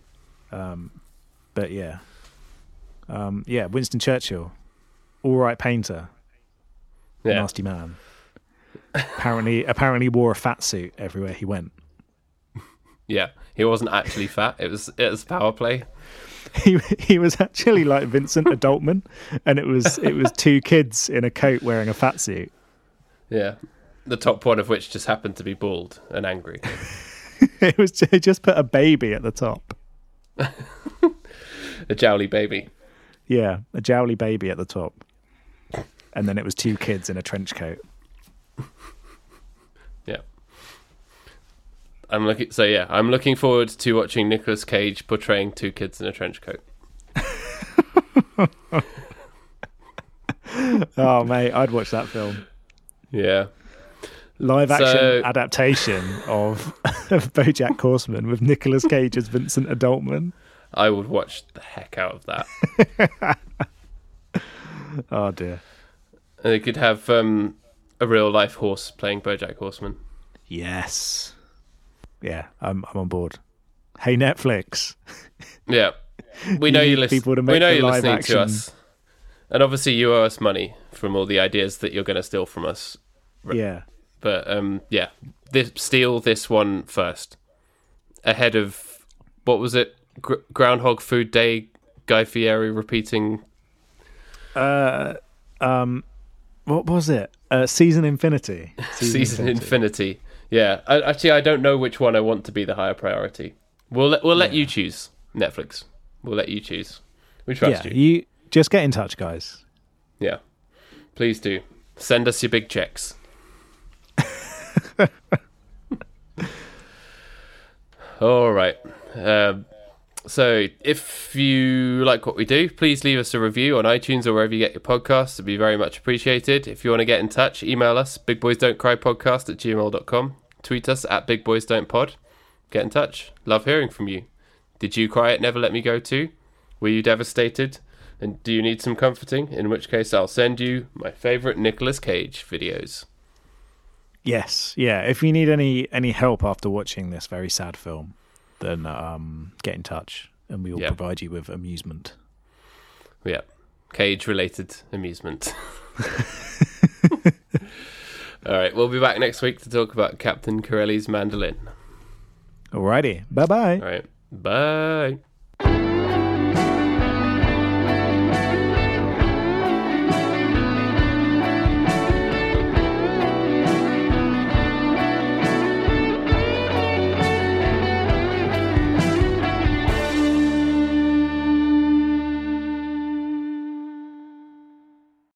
um, but yeah, um, yeah, Winston Churchill, all right painter, Yeah. nasty man. apparently, apparently wore a fat suit everywhere he went. Yeah. He wasn't actually fat. It was it was power play. He he was actually like Vincent Adultman, and it was it was two kids in a coat wearing a fat suit. Yeah. The top one of which just happened to be bald and angry. It was they just put a baby at the top. a jowly baby. Yeah, a jowly baby at the top. And then it was two kids in a trench coat. Yeah. I'm looking. So yeah, I'm looking forward to watching Nicolas Cage portraying two kids in a trench coat. Oh mate, I'd watch that film. Yeah. Live action So- adaptation of, of BoJack Horseman with Nicolas Cage as Vincent Adultman. I would watch the heck out of that. Oh dear. and they could have um, a real life horse playing BoJack Horseman. Yes. Yeah, I'm I'm on board. Hey Netflix. Yeah, we know need you listen. people to We make know the you're live listening action. to us, and obviously you owe us money from all the ideas that you're going to steal from us. Yeah. But um, yeah, this, steal this one first, ahead of what was it? Gr- Groundhog Food Day. Guy Fieri repeating. Uh um what was it? Uh Season Infinity. Season Infinity. Yeah, I, actually, I don't know which one I want to be the higher priority. We'll let, we'll let you choose. Netflix. We'll let you choose. We trust Yeah, you. you just get in touch, guys. Yeah, please do. Send us your big checks. All right. Um, so, if you like what we do, please leave us a review on iTunes or wherever you get your podcasts. It'd be very much appreciated. If you want to get in touch, email us, bigboysdon'tcrypodcast at gmail.com. Tweet us at bigboysdon'tpod. get in touch. Love hearing from you. Did you cry at Never Let Me Go too? Were you devastated? And do you need some comforting? In which case, I'll send you my favorite Nicolas Cage videos. Yes, yeah. If you need any any help after watching this very sad film, then um, get in touch, and we will Yeah. provide you with amusement. Yeah, Cage related amusement. All right, we'll be back next week to talk about Captain Corelli's mandolin. Alrighty, bye bye. All right, bye.